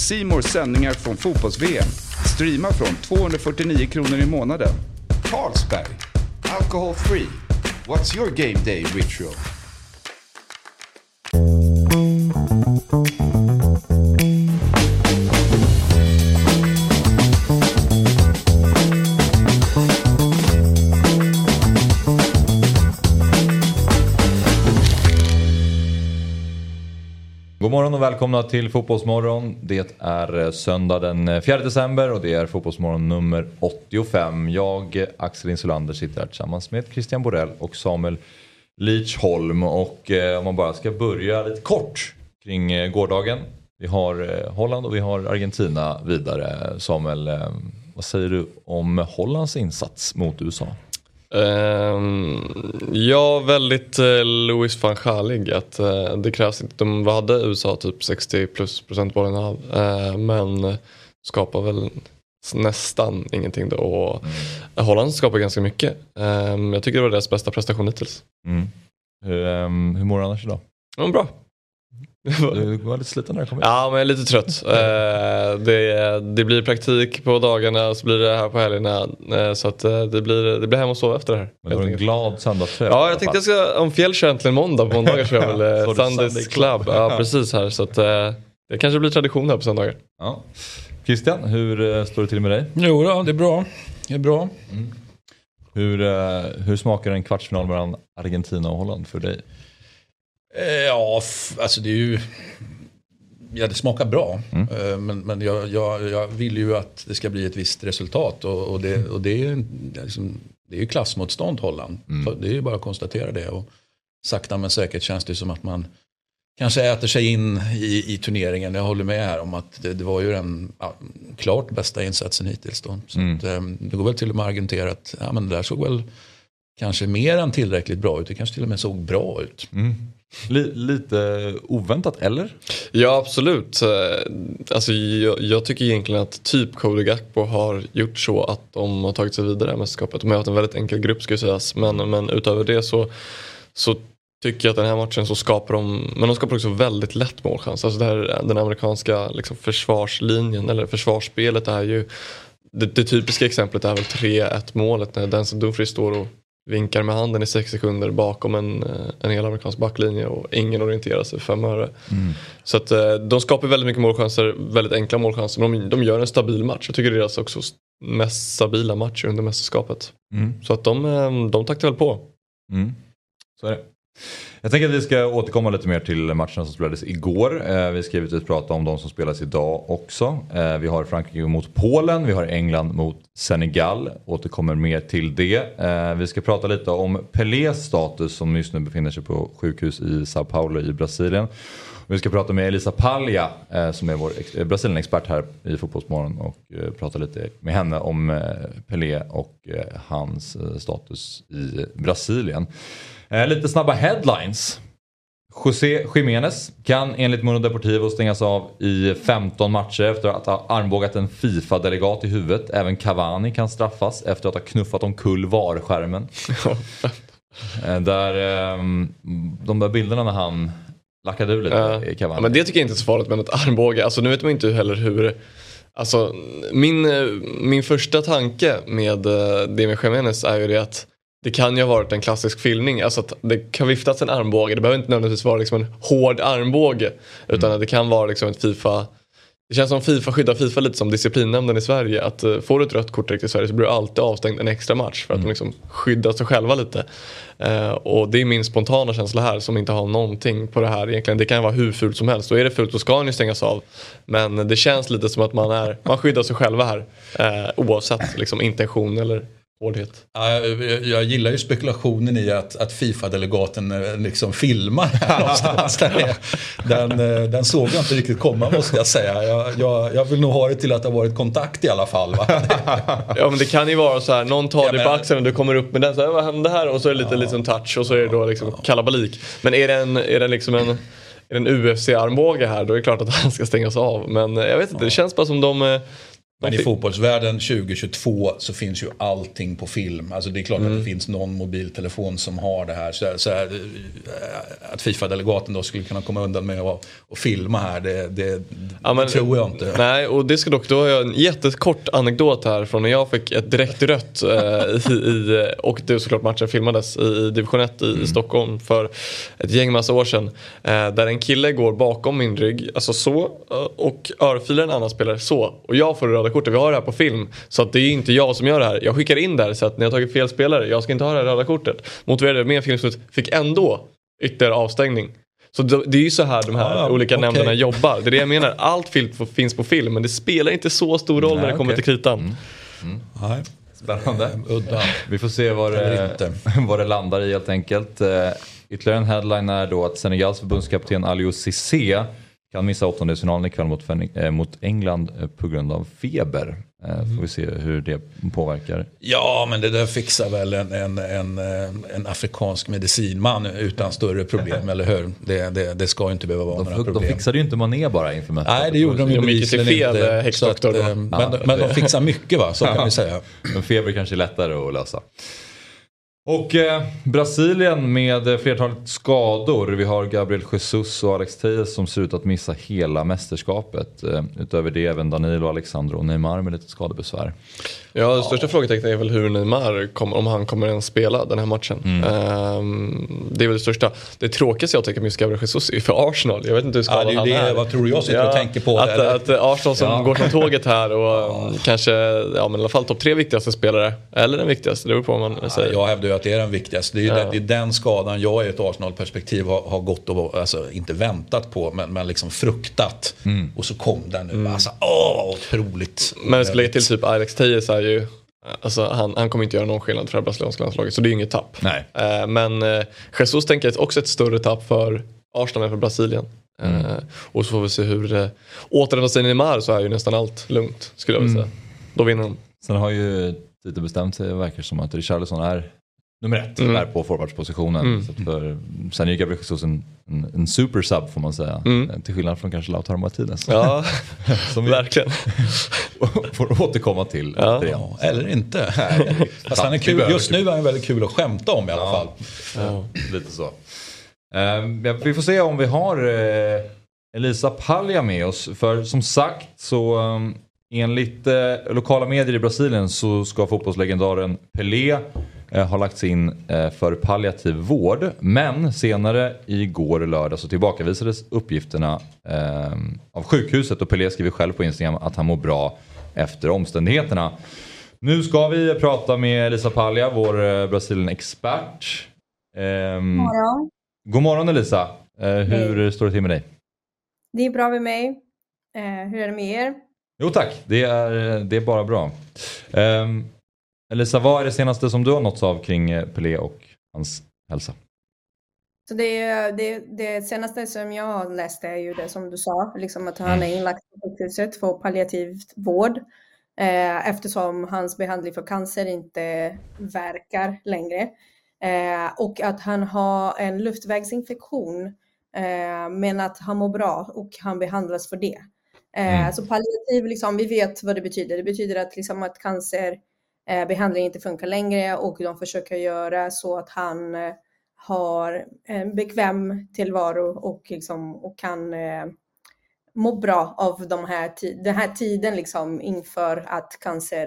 Simors sändningar från fotbolls-VM. Streama från 249 kronor i månaden. Carlsberg. Alcohol free. What's your game day ritual? Och välkomna till Fotbollsmorgon. Det är eh, söndag den eh, 4 december och det är Fotbollsmorgon nummer 85. Jag, eh, Axel Insulander, sitter här tillsammans med Christian Borell och Samuel Leachholm. Och eh, om man bara ska börja lite kort kring eh, gårdagen. Vi har eh, Holland och vi har Argentina vidare. Samuel, vad säger du om Hollands insats mot USA? Um, ja, väldigt uh, Louis van Gaalig. Att, uh, det krävs inte. De hade USA typ 60 plus procent bollen av. Uh, men skapar väl nästan ingenting då. Och Mm. Holland skapar ganska mycket. Um, jag tycker det var deras bästa prestation hittills. Mm. Hur, ehm, hur mår du annars idag? Ja, bra. Du var lite sliten när du kom hit. Ja, men jag är lite trött. Eh, det, det blir praktik på dagarna och så blir det här på helgerna. Eh, så att eh, det, blir, det blir hem och sova efter det här. Men det var en glad söndagströja. Ja, jag tänkte jag ska, om Fjäll kör äntligen måndag, på måndagar kör jag väl Så Sundays Sunday Club. Ja, precis här. Så att, det kanske blir tradition här på söndagar. Ja. Christian, hur står det till med dig? Jo då, det är bra. Det är bra. Hur, eh, hur smakar en kvartsfinal mellan Argentina och Holland för dig? Eh, Ja, alltså det är ju... Ja, det smakar bra. Mm. Eh, Men, men jag, jag, jag vill ju att det ska bli ett visst resultat. Och, och, det, och det, är, liksom, det är ju klassmotstånd Holland. Mm. Det är ju bara att konstatera det. Och sakta men säkert känns det som att man kanske äter sig in i, i turneringen. Jag håller med här om att det, det var ju den ja, klart bästa insatsen hittills. Då. Så Mm. att, eh, det går väl till och med att argumentera att ja, men det där såg väl kanske mer än tillräckligt bra ut. Det kanske till och med såg bra ut. Mm. Lite oväntat, eller? Ja, absolut. Eh, alltså, jag, jag tycker egentligen att typ Cody Gakpo har gjort så att de har tagit sig vidare i mästerskapet. De har haft en väldigt enkel grupp ska sägas. Men, men utöver det så, så tycker jag att den här matchen så skapar de, men de skapar också väldigt lätt målchans. Alltså det här, den amerikanska liksom försvarslinjen eller försvarsspelet är ju det, det typiska exemplet är väl 3-1 målet när Denzel Dumfries står och vinkar med handen i sex sekunder bakom en, eh, en hel amerikansk backlinje och ingen orienterar sig fem öre. Så att eh, de skapar väldigt mycket målchanser, väldigt enkla målchanser. Men de, de gör en stabil match. Jag tycker det är deras också mest stabila match under mästerskapet. Mm. Så att de, eh, de taktar väl på. Mm. Så är det. Jag tänker att vi ska återkomma lite mer till matcherna som spelades igår. Eh, vi ska givetvis prata om de som spelas idag också. Eh, vi har Frankrike mot Polen, vi har England mot Senegal. Återkommer mer till det. Eh, vi ska prata lite om Pelés status som just nu befinner sig på sjukhus i Sao Paulo i Brasilien. Vi ska prata med Elisa Palja eh, som är vår eh, Brasilien-expert här i Fotbollsmorgon och eh, prata lite med henne om Pelé och hans status i Brasilien. Eh, lite snabba headlines. José Jiménez kan enligt Mundo Deportivo stängas av i 15 matcher efter att ha armbågat en Fifa-delegat i huvudet. Även Cavani kan straffas efter att ha knuffat omkull VAR-skärmen. Eh, där, ehm, de där bilderna när han lackade ur lite Ja. i Cavani. Ja, men det tycker jag inte är så farligt med något armbåge. Alltså, nu vet man inte heller hur... Alltså, min, eh, min första tanke med det med Jiménez är ju det att det kan ju ha varit en klassisk filmning. Alltså att det kan viftas en armbåge. Det behöver inte nödvändigtvis vara liksom en hård armbåge. Utan att det kan vara liksom ett Fifa... Det känns som Fifa skyddar Fifa lite som disciplinnämnden i Sverige. Att uh, får du ett rött kort direkt i Sverige så blir du alltid avstängd en extra match. För att de liksom skyddar sig själva lite. Eh, och det är min spontana känsla här som inte har någonting på det här egentligen. Det kan vara hur fult som helst. Och är det fult så ska han ju stängas av. Men det känns lite som att man, är, man skyddar sig själva här. Eh, oavsett liksom, intention eller hårdhet. Ja, jag, jag gillar ju spekulationen i att, att Fifa-delegaten eh, liksom filmar här någonstans. Där den, eh, den såg jag inte riktigt komma måste jag säga. Jag, jag, jag vill nog ha det till att det har varit kontakt i alla fall. Va? Ja men det kan ju vara så här, någon tar Jag dig på axeln och du kommer upp med den så här, vad hände här? Och så är det lite liksom touch och så är det då liksom kalabalik. Men är det, en, är det liksom en, är det en UFC-armbåge här då är det klart att han ska stängas av. Men eh, jag vet inte, det känns bara som de... Men i fotbollsvärlden 2022 så finns ju allting på film. Alltså det är klart Mm. att det finns någon mobiltelefon som har det här. Så, så här eh, att Fifa-delegaten då skulle kunna komma undan med att, filma här, det, det, Ja, men- tror jag inte. Nej, och det ska dock, då har jag en jättekort anekdot här från när jag fick ett direkt rött eh, i, i, och det är såklart matchen filmades i, i division 1 i, i Stockholm för ett gäng massa år sedan. Eh, där en kille går bakom min rygg, alltså så, eh, och örfilar en annan spelare så. Och jag får röda kortet, vi har det här på film. Så att det är inte jag som gör det här. Jag skickar in där så att ni har tagit fel spelare, jag ska inte ha det här röda kortet. Motiverade med filmslut, fick ändå ytterligare avstängning. Så det det är ju så här de här ja, olika okej. nämnderna jobbar. Det är det jag menar. Allt film finns på film men det spelar inte så stor roll när Nej, det kommer till kritan. Nej, Spännande. udda. Vi får se vad det, vad det landar i helt enkelt. Eh, Ytterligare en headline är då att Senegals förbundskapten Aliou Cissé kan missa åttondelsfinalen ikväll mot, eh, mot England eh, på grund av feber. Eh, Får vi se hur det påverkar. Ja, men det där fixar väl en, en, en, en afrikansk medicinman utan större problem, eller hur? Det, det, det ska ju inte behöva vara De, några de problem. fixade ju inte Mané bara inför mötet. Nej, det gjorde de ju De bevisligen inte. att, Men, men de fixar mycket va, så kan vi säga. Men feber kanske är lättare att lösa. Och eh, Brasilien med eh, flertalet skador. Vi har Gabriel Jesus och Alex Tejes som ser ut att missa hela mästerskapet. Eh, utöver det även Danilo, Alexandro och Neymar med lite skadebesvär. Ja, det största frågetecknet är väl hur Neymar kommer, om han kommer ens spela den här matchen. Ehm, det är väl det största. Det tråkigaste jag tycker med just Gabriel Jesus är för Arsenal. Jag vet inte hur Ja, skadad det är han det, är. vad tror du jag sitter och tänker på? Att, att Arsenal som Ja. går som tåget här och um, kanske ja, men i alla fall topp tre viktigaste spelare. Eller den viktigaste, det beror på vad man säger. Jag hävdar ju att det är den viktigaste. Det är, ju den, det är den skadan jag i ett Arsenal-perspektiv har, har gått och alltså, inte väntat på men, men liksom fruktat. Och så kom den nu. Alltså, åh, otroligt. Men jag ska lägga till typ Alex Tejes är ju Alltså han, han kommer inte göra någon skillnad för det brasilianska landslaget så det är ju inget tapp. Nej. Eh, men eh, Jesus tänker jag är också ett större tapp för Arsenal än för Brasilien. Eh, och så får vi se hur eh, återvänder sig Neymar så är ju nästan allt lugnt skulle jag vilja säga. Då vinner de. Sen har ju Tite bestämt sig, verkar det som, att Richarlison är nummer ett Mm. där på forwardspositionen. Mm. Så för, sen är ju Gabriel Jesus en, en, en super sub får man säga. Mm. Eh, Till skillnad från kanske Lautaro Martinez. Ja, Som vi verkligen. får återkomma till. Ja. Ja, eller inte. Fast han är kul, just nu är han väldigt kul att skämta om i alla fall. Ja. Lite så. Ja, vi får se om vi har eh, Elisa Palja med oss. För som sagt så um, enligt eh, lokala medier i Brasilien så ska fotbollslegendaren Pelé eh, ha lagts in eh, för palliativ vård. Men senare igår lördag så tillbakavisades uppgifterna eh, av sjukhuset och Pelé skriver själv på Instagram att han mår bra efter omständigheterna. Nu ska vi prata med Elisa Palja, vår Brasilien-expert. Ehm, morgon. God morgon Elisa. Hur står det till med dig? Det är bra med mig. Hur är det med er? Jo tack, det är, det är bara bra. Elisa, vad är det senaste som du har nåtts av kring eh, Pelé och hans hälsa? Så det, det, det senaste som jag har läst är ju det som du sa, liksom att han är inlagd på sjukhuset för palliativ vård eh, eftersom hans behandling för cancer inte verkar längre. Eh, och att han har en luftvägsinfektion eh, men att han mår bra och han behandlas för det. Eh, Mm. Så palliativ, liksom, vi vet vad det betyder. Det betyder att, liksom, att cancerbehandling inte funkar längre och de försöker göra så att han eh, har en bekväm tillvaro och, liksom, och kan eh, må bra av de här den här tiden liksom, inför att cancer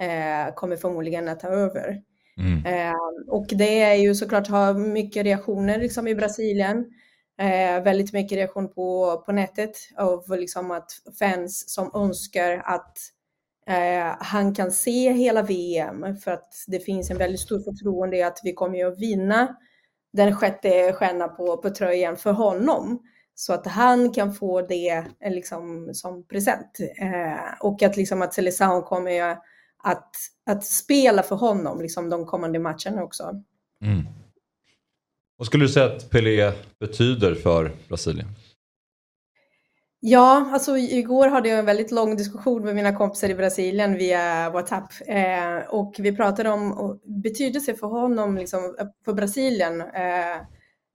eh, kommer förmodligen att ta över. Mm. Eh, och det är ju såklart har mycket reaktioner liksom, i Brasilien. Eh, väldigt mycket reaktion på, på nätet av liksom att fans som önskar att eh, han kan se hela VM för att det finns en väldigt stor förtroende i att vi kommer att vinna den sjätte stjärnan på, på tröjan för honom. Så att han kan få det eh, liksom, som present. Eh, och att, liksom, att Seleção kommer att, att spela för honom liksom, de kommande matcherna också. Mm. Vad skulle du säga att Pelé betyder för Brasilien? Ja, alltså igår hade jag en väldigt lång diskussion med mina kompisar i Brasilien via WhatsApp eh, och vi pratade om betydelse för honom, liksom, för Brasilien eh,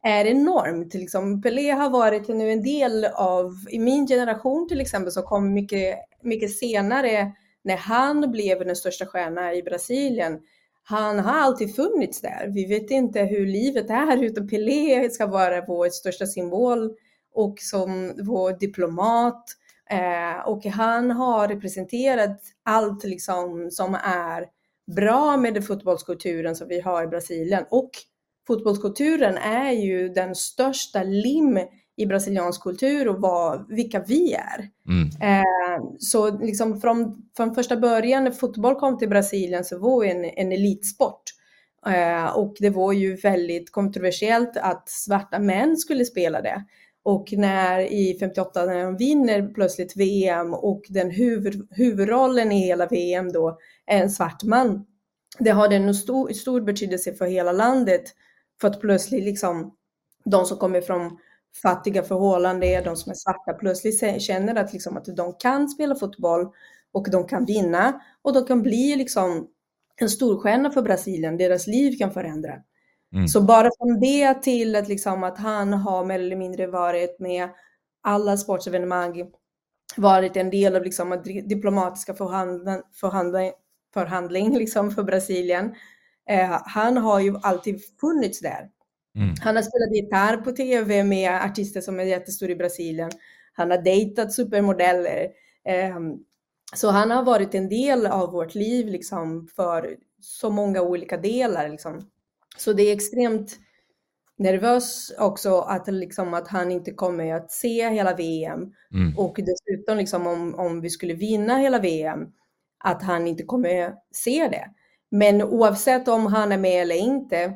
är enormt. Liksom, Pelé har varit nu en del av, i min generation till exempel, som kom mycket, mycket senare när han blev den största stjärnan i Brasilien. Han har alltid funnits där. Vi vet inte hur livet är utan Pelé ska vara vår största symbol och som vår diplomat. Eh, och han har representerat allt liksom som är bra med den fotbollskulturen som vi har i Brasilien. Och fotbollskulturen är ju den största lim i brasiliansk kultur och vad, vilka vi är. Mm. Eh, så liksom från, från första början när fotboll kom till Brasilien så var det en, en elitsport. Eh, och det var ju väldigt kontroversiellt att svarta män skulle spela det. Och när i 58 när de vinner plötsligt VM och den huvud, huvudrollen i hela VM då är en svart man. Det har en stor, stor betydelse för hela landet för att plötsligt liksom de som kommer från fattiga förhållanden, de som är svarta, plötsligt känner att, liksom, att de kan spela fotboll och de kan vinna och de kan bli liksom en storstjärna för Brasilien, deras liv kan förändra. Mm. Så bara från det till att, liksom, att han har mer eller mindre varit med alla sportsevenemang, varit en del av liksom, diplomatiska förhandling, förhandling, förhandling liksom, för Brasilien. Eh, han har ju alltid funnits där. Mm. Han har spelat gitarr på tv med artister som är jättestora i Brasilien. Han har dejtat supermodeller. Eh, så han har varit en del av vårt liv liksom, för så många olika delar. Liksom. Så det är extremt nervös också att, liksom, att han inte kommer att se hela VM. Mm. Och dessutom liksom, om, om vi skulle vinna hela VM, att han inte kommer se det. Men oavsett om han är med eller inte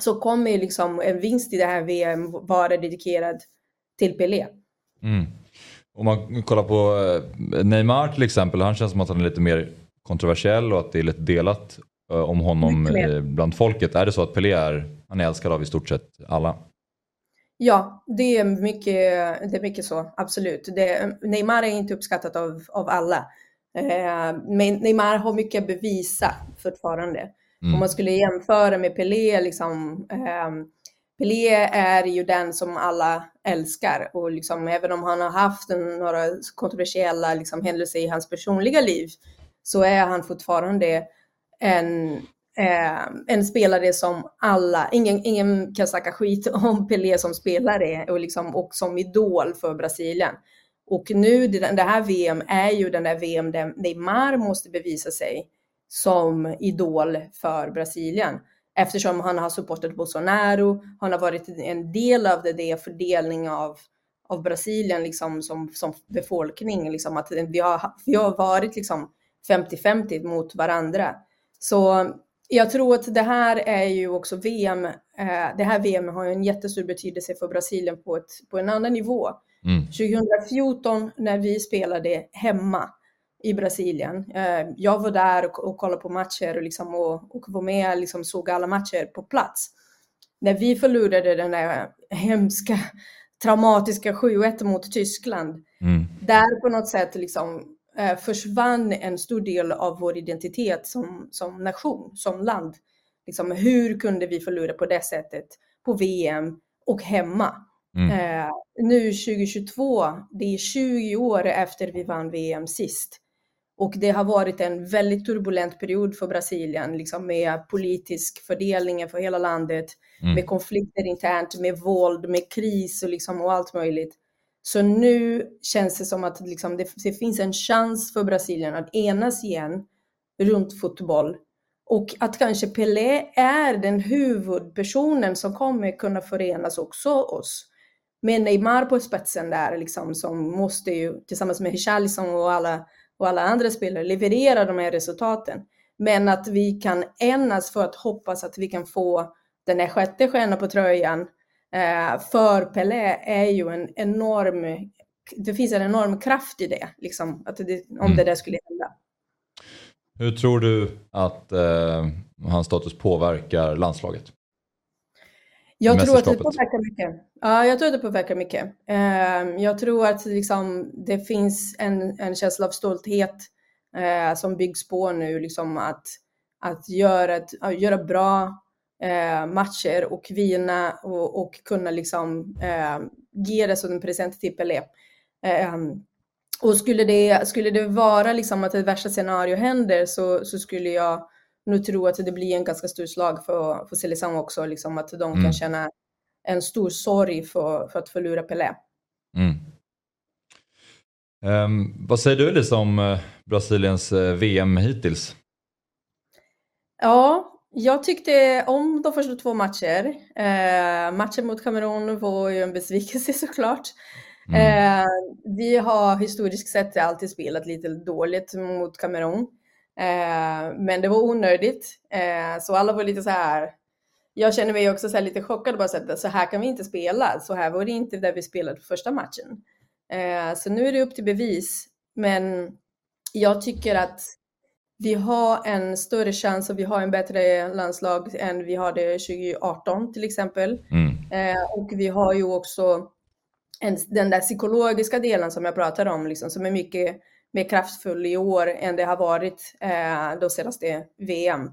så kommer liksom en vinst i det här VM vara dedikerad till Pelé. Mm. Om man kollar på eh, Neymar till exempel, han känns som att han är lite mer kontroversiell och att det är lite delat om honom bland folket. Är det så att Pelé är, han är älskad av i stort sett alla? Ja, det är mycket, det är mycket så, absolut. Det, Neymar är inte uppskattat av, av alla. Eh, men Neymar har mycket att bevisa fortfarande. Mm. Om man skulle jämföra med Pelé, liksom, eh, Pelé är ju den som alla älskar och liksom, även om han har haft en, några kontroversiella liksom, händelser i hans personliga liv så är han fortfarande en, eh, en spelare som alla, ingen, ingen kan snacka skit om Pelé som spelare och, liksom, och som idol för Brasilien. Och nu, det här VM är ju den där VM där Neymar måste bevisa sig som idol för Brasilien. Eftersom han har supportat Bolsonaro, han har varit en del av det, det fördelning av, av Brasilien liksom, som, som befolkning. Liksom, att vi, har, vi har varit liksom 50-50 mot varandra. Så jag tror att det här är ju också VM, eh, det här VM har en jättestor betydelse för Brasilien på, ett, på en annan nivå. Mm. 2014 när vi spelade hemma i Brasilien. Eh, jag var där och, och kollade på matcher och, liksom, och, och var med och liksom såg alla matcher på plats. När vi förlorade den där hemska, traumatiska 7-1 mot Tyskland, mm. där på något sätt liksom, försvann en stor del av vår identitet som, som nation, som land. Liksom, hur kunde vi förlora på det sättet på VM och hemma? Mm. Eh, nu 2022, det är 20 år efter vi vann VM sist. Och det har varit en väldigt turbulent period för Brasilien, liksom med politisk fördelning för hela landet, mm. med konflikter internt, med våld, med kris och, liksom, och allt möjligt. Så nu känns det som att liksom, det, det finns en chans för Brasilien att enas igen runt fotboll och att kanske Pelé är den huvudpersonen som kommer kunna förenas också oss med Neymar på spetsen där, liksom, som måste ju tillsammans med Richarlison och alla, och alla andra spelare leverera de här resultaten. Men att vi kan enas för att hoppas att vi kan få den här sjätte stjärnan på tröjan eh, för Pelé är ju en enorm, det finns en enorm kraft i det, liksom, att det, om mm. det där skulle hända. Hur tror du att eh, hans status påverkar landslaget? Jag tror att det påverkar mycket. Ja, jag tror att det påverkar mycket. Uh, jag tror att liksom, det finns en, en känsla av stolthet uh, som byggs på nu, liksom att, att, göra, ett, att göra bra uh, matcher och vinna och, och kunna liksom, ge det som en present till Pelé. Ehm, och skulle det, skulle det vara liksom att ett värsta scenario händer så, så skulle jag nog tro att det blir en ganska stor slag för, för Silesang också, liksom att de mm. kan känna en stor sorg för, för att förlora Pelé. Mm. Um, vad säger du Elisa om uh, Brasiliens uh, VM hittills? Ja, jag tyckte om de första två matcher. Uh, matchen mot Kamerun var ju en besvikelse såklart. Mm. Eh, vi har historiskt sett alltid spelat lite dåligt mot Kamerun. Eh, men det var onödigt. Eh, så alla var lite så här. Jag känner mig också så lite chockad bara så att så här kan vi inte spela. Så här var det inte där vi spelade första matchen. Eh, så nu är det upp till bevis. Men jag tycker att vi har en större chans och vi har en bättre landslag än vi hade 2018 till exempel. Mm. Eh, och vi har ju också en, den där psykologiska delen som jag pratade om, liksom, som är mycket mer kraftfull i år än det har varit eh, de senaste VM.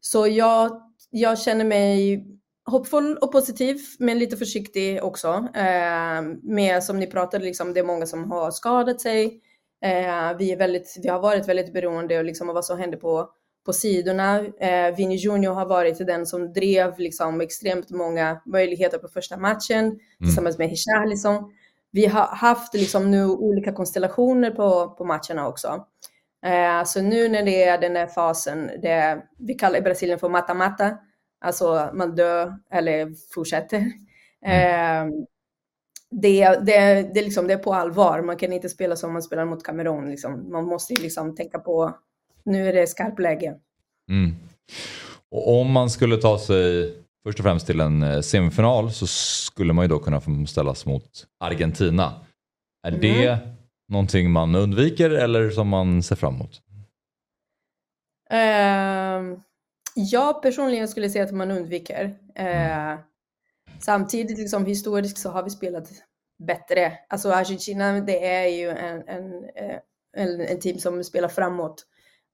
Så jag, jag känner mig hoppfull och positiv, men lite försiktig också. Eh, med som ni pratade, liksom, det är många som har skadat sig. Eh, vi, är väldigt, vi har varit väldigt beroende liksom, av vad som händer på på sidorna. Eh, Vinny Junior har varit den som drev liksom extremt många möjligheter på första matchen mm. tillsammans med Hicharlison. Vi har haft liksom nu olika konstellationer på, på matcherna också. Eh, så nu när det är den där fasen, det, vi kallar i Brasilien för mata-mata, alltså man dör eller fortsätter. Mm. Eh, det, det, det, liksom, det är på allvar, man kan inte spela som man spelar mot Kamerun. Liksom. Man måste liksom tänka på nu är det skarpt läge. Mm. Och om man skulle ta sig först och främst till en eh, semifinal så skulle man ju då kunna få ställas mot Argentina. Är mm. det någonting man undviker eller som man ser fram emot? Uh, jag personligen skulle säga att man undviker. Uh, samtidigt, liksom, historiskt så har vi spelat bättre. Alltså Argentina, det är ju en, en, eh, en, en team som spelar framåt.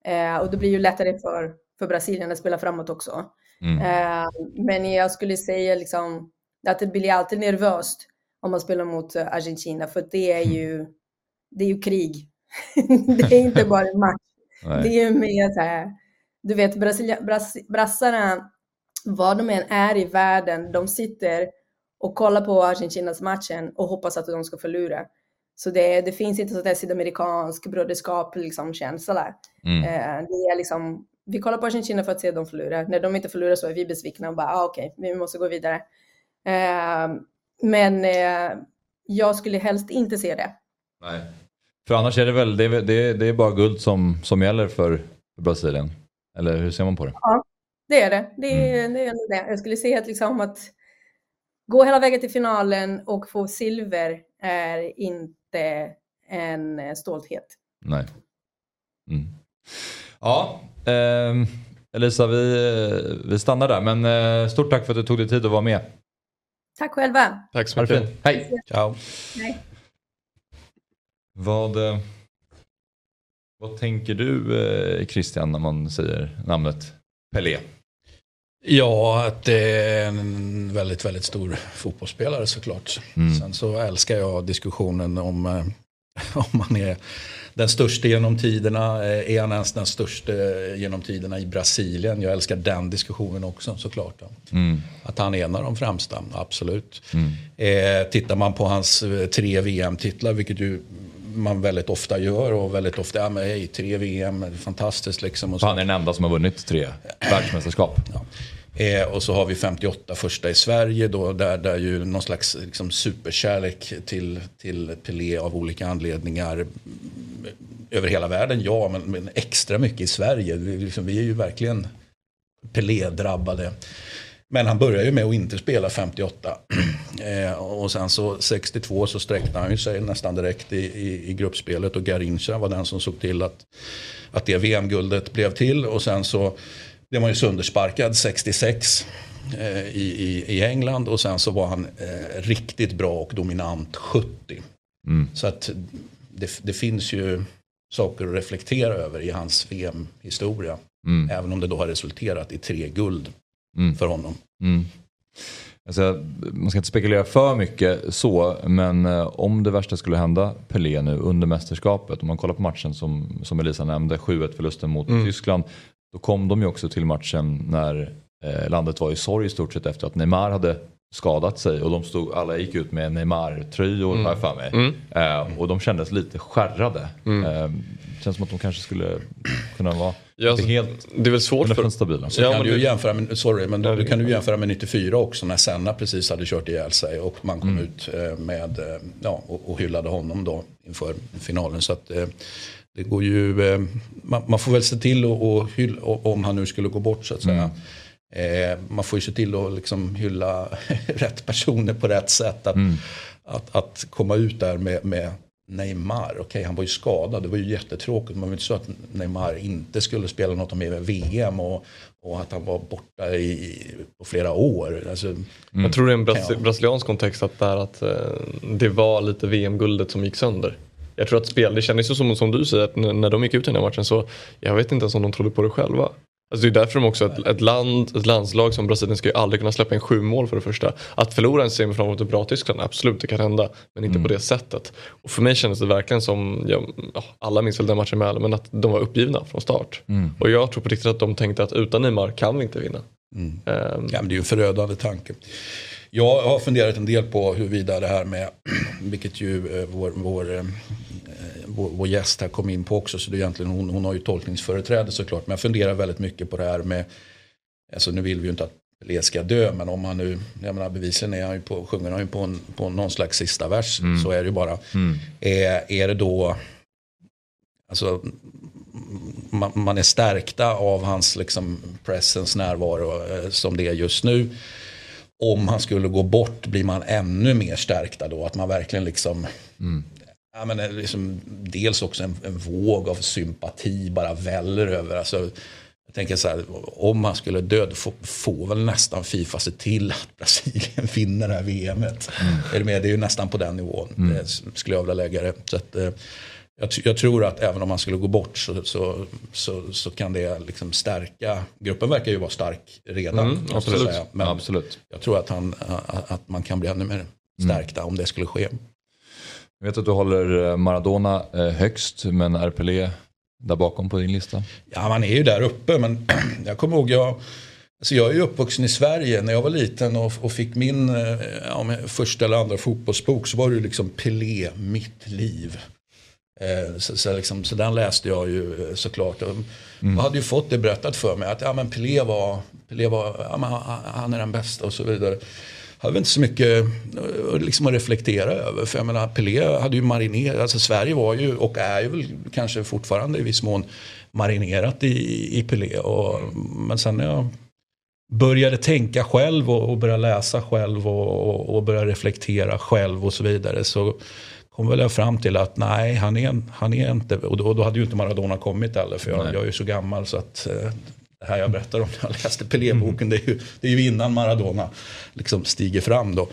Eh, och det blir ju lättare för, för Brasilien att spela framåt också. Mm. Eh, men jag skulle säga liksom, att det blir alltid nervöst om man spelar mot eh, Argentina, för det är ju, det är ju krig. det är inte bara en match. Nej. Det är mer så här, du vet, Brasilia, brass, brassarna, vad de än är i världen, de sitter och kollar på Argentinas matchen och hoppas att de ska förlora. Så det, det finns inte sådär sydamerikansk broderskap liksom, känsla där. Mm. Eh, det är liksom, vi kollar på Argentina för att se dem förlora. När de inte förlorar så är vi besvikna och bara, ah, okej, okay, vi måste gå vidare. Eh, men eh, jag skulle helst inte se det. Nej. För annars är det väl, det det det är bara guld som, som gäller för Brasilien? Eller hur ser man på det? Ja, det är det. Det är, mm. det, är det. Jag skulle säga att, liksom att gå hela vägen till finalen och få silver är inte en stolthet. Nej. Mm. Ja, eh, Elisa, vi, vi stannar där. Men eh, stort tack för att du tog dig tid att vara med. Tack själva. Tack så mycket. Hej. Ciao. Hej. Vad, eh, vad tänker du eh, Christian när man säger namnet Pelé? Ja, att det är en väldigt, väldigt stor fotbollsspelare såklart. Mm. Sen så älskar jag diskussionen om, eh, om man är den största genom tiderna. Eh, är han ens den största genom tiderna i Brasilien? Jag älskar den diskussionen också såklart. Mm. Att han är en av de främsta, absolut. Mm. Eh, tittar man på hans eh, tre VM-titlar, vilket ju man väldigt ofta gör och väldigt ofta, ja men hej, tre VM, fantastiskt liksom. Och så. Han är den enda som har vunnit tre världsmästerskap. Ja. Eh, och så har vi 58 första i Sverige då, där, där ju någon slags liksom, superkärlek till, till Pelé av olika anledningar. Mm, över hela världen, ja, men, men extra mycket i Sverige. Vi, liksom, vi är ju verkligen Pelé-drabbade. Men han börjar ju med att inte spela 58. Eh, och sen så 62 så sträckte han ju sig nästan direkt i, i, i gruppspelet och Garincha var den som såg till att, att det VM-guldet blev till. Och sen så blev man ju söndersparkad 66 eh, i, i, i England och sen så var han eh, riktigt bra och dominant 70. Mm. Så att det, det finns ju saker att reflektera över i hans VM-historia. Mm. Även om det då har resulterat i tre guld Mm. för honom. Mm. Alltså, man ska inte spekulera för mycket så, men eh, om det värsta skulle hända Pelé nu under mästerskapet, om man kollar på matchen som, som Elisa nämnde, 7-1 förlusten mot Mm. Tyskland, då kom de ju också till matchen när eh, landet var i sorg i stort sett efter att Neymar hade skadat sig och de stod, alla gick ut med Neymar-tröjor Mm. har jag för mig. Mm. Eh, och de kändes lite skärrade. Mm. Eh, känns som att de kanske skulle kunna vara Ja, alltså, helt det är väl svårt för... 100% stabila. Så Ja, kan men du ju det- jämföra med, sorry, men då, Ja, du kan du jämföra med 94 också när Senna precis hade kört ihjäl sig och man kom Mm. ut eh, med, eh, ja, och, och hyllade honom då inför finalen. Så att eh, det går ju, eh, man, man får väl se till att och hylla, och, om han nu skulle gå bort så att säga. Eh, man får ju se till att liksom hylla rätt personer på rätt sätt. Att, Mm. att, att komma ut där med, med Neymar, okej han var ju skadad, det var ju jättetråkigt. Man var inte så att Neymar inte skulle spela något med VM och, och att han var borta i, på flera år. Alltså, Jag tror det är en brasiliansk kontext att, där att eh, det var lite VM-guldet som gick sönder. Jag tror att spel, det kändes ju som, som du säger att när, de gick ut i den här matchen så jag vet inte ens om de trodde på det själva. Alltså det är därför de också, ett, ett, land, ett landslag som Brasilien ska ju aldrig kunna släppa in sju mål för det första. Att förlora en semifinal mot ett bra Tyskland, absolut det kan hända. Men inte på det sättet. Och för mig kändes det verkligen som, ja, ja, alla minns väl den matchen med men att de var uppgivna från start. Mm. Och jag tror på riktigt att de tänkte att utan Neymar kan vi inte vinna. Mm. Ehm, Ja, men det är ju en förödande tanke. Jag har funderat en del på huruvida det här med, vilket ju eh, vår, vår, eh, vår, vår gäst här kom in på också, så det är egentligen, hon, hon har ju tolkningsföreträde såklart, men jag funderar väldigt mycket på det här med, alltså nu vill vi ju inte att Pelé ska dö, men om han nu, jag menar bevisligen är han ju på, sjunger han ju på, en, på någon slags sista vers, så är det ju bara. Mm. Är, är det då, alltså man, man är stärkta av hans liksom presence, närvaro eh, som det är just nu. Om han skulle gå bort blir man ännu mer stärkta då, att man verkligen liksom Ja, men eh, liksom, dels också en, en våg av sympati bara väller över. Alltså, jag tänker så här, om han skulle dö, får, får väl nästan Fifa se till att Brasilien vinner det här VMet. Är du med? Det är ju nästan på den nivån, Mm. eh, skulle jag vilja lägga det. Så att, eh, jag, jag tror att även om han skulle gå bort så, så, så, så kan det liksom stärka. Gruppen verkar ju vara stark redan. Mm, jag absolut. säga. Men Absolut. jag tror att, han, att man kan bli ännu mer stärkta om det skulle ske. Jag vet att du håller eh, Maradona eh, högst, men är Pelé där bakom på din lista? Ja, man är ju där uppe, men jag kommer ihåg, jag, alltså jag är ju uppvuxen i Sverige. När jag var liten och, och fick min eh, ja, första eller andra fotbollsbok så var det ju liksom Pelé, mitt liv. Eh, så, så, liksom, så den läste jag ju eh, såklart. Och, Jag hade ju fått det berättat för mig att ja, men Pelé var, Pelé var ja, han, är den bästa och så vidare. Jag hade inte så mycket eh, liksom att reflektera över. För jag menar, Pelé hade ju marinerat, alltså Sverige var ju och är ju väl kanske fortfarande i viss mån marinerat i, i Pelé. Och, men sen när jag började tänka själv och, och började läsa själv och, och, och började reflektera själv och så vidare så kom väl jag fram till att nej, han är, han är inte, och då, och då hade ju inte Maradona kommit heller för jag, Nej. jag är ju så gammal så att eh, det här jag berättar om när jag läste Pelé-boken det, är ju, det är ju innan Maradona liksom stiger fram då.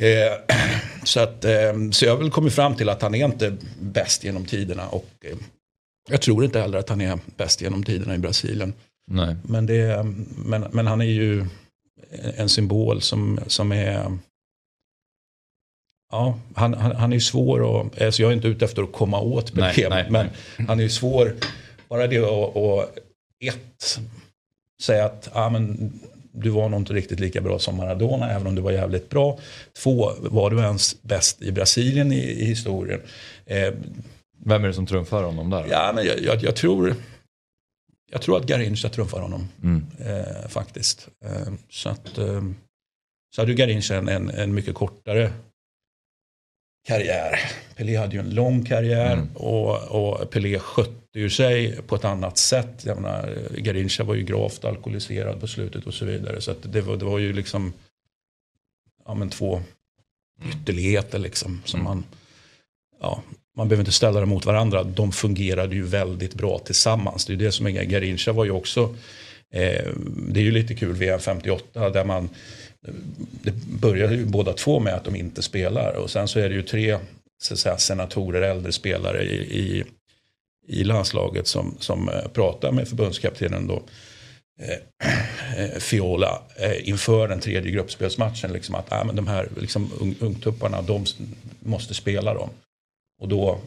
Eh, så, att, eh, så jag har väl kommit fram till att han är inte bäst genom tiderna och eh, jag tror inte heller att han är bäst genom tiderna i Brasilien. Nej. Men, det, men, men han är ju en symbol som, som är... Ja, han, han, han är svår att... Alltså jag är inte ute efter att komma åt Nej, Pelé, nej, men han är svår... Bara det att, ett, säga att ja, men, du var nog inte riktigt lika bra som Maradona, även om du var jävligt bra. Två, var du ens bäst i Brasilien i, i historien? Eh, Vem är det som trumfar honom där? Ja, men jag, jag, jag tror... Jag tror att Garincha trumfar honom Mm. eh, faktiskt. Eh, så att eh, så hade ju Garincha en, en, en mycket kortare karriär. Pelé hade ju en lång karriär Mm. och, och Pelé skötte ur sig på ett annat sätt. Jag menar, Garincha var ju gravt alkoholiserad på slutet och så vidare. Så det, var, det var ju liksom ja, men två ytterligheter liksom. Som man, ja, man behöver inte ställa dem mot varandra. De fungerade ju väldigt bra tillsammans. Det är det som är Garincha var ju också, eh, det är ju lite kul VM 58 där man, det började ju båda två med att de inte spelar. Och sen så är det ju tre så säga, senatorer, äldre spelare i, i, i landslaget som, som eh, pratar med förbundskaptenen då. Eh, eh, Fiola eh, inför den tredje gruppspelsmatchen. Liksom att äh, men de här liksom, un, ungtupparna, de måste spela dem. Och då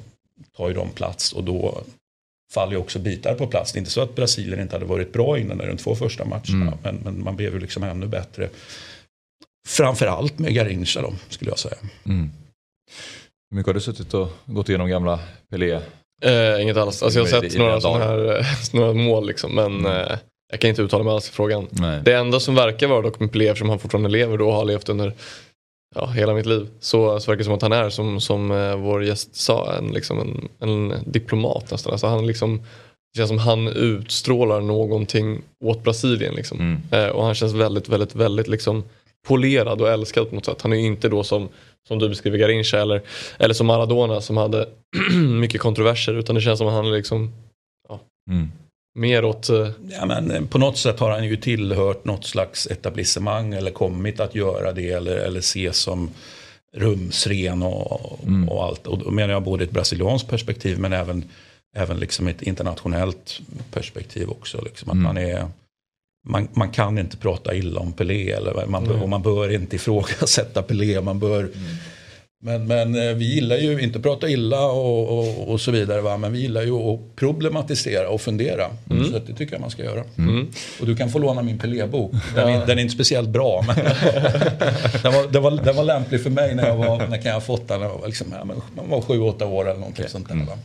tar ju de plats och då faller ju också bitar på plats. Det är inte så att Brasilien inte hade varit bra innan de två första matcherna. Mm. Men, men, man blev ju liksom ännu bättre. Framförallt med Garincha då, skulle jag säga. Mm. Hur mycket har du suttit och gått igenom gamla Pelé? Eh, inget alls. Alltså jag har sett några, sådana här, några mål liksom. Men mm. eh, jag kan inte uttala mig alls i frågan. Nej. Det enda som verkar vara dock med Pelé, eftersom han fortfarande lever då och har levt under ja, hela mitt liv. Så, så verkar det som att han är, som, som eh, vår gäst sa, en, liksom en, en diplomat nästan. Alltså han liksom, det känns som han utstrålar någonting åt Brasilien. Liksom. Mm. Eh, och han känns väldigt, väldigt, väldigt liksom polerad och älskad på något sätt. Han är ju inte då som, som du beskriver Garincha eller, eller som Maradona som hade mycket kontroverser. Utan det känns som att han är liksom ja, mm mer åt... Uh... Ja, men eh, på något sätt har han ju tillhört något slags etablissemang eller kommit att göra det eller, eller ses som rumsren och, mm. och allt. Och då menar jag både ett brasilianskt perspektiv men även, även liksom ett internationellt perspektiv också. Liksom, att mm. man, är, man, man kan inte prata illa om Pelé eller man, mm. och man bör inte ifrågasätta Pelé. Man bör mm. Men, men eh, vi gillar ju inte att prata illa och, och, och, så vidare. Va? Men vi gillar ju att problematisera och fundera. Mm. Så det tycker jag man ska göra. Mm. Och du kan få låna min Pelé-bok. Den, ja. den, är inte speciellt bra. Men den, var, den, var, den var lämplig för mig när jag var, när kan jag ha fått den? Jag var, liksom, ja, man var sju, åtta år eller någonting okay. sånt där. Va?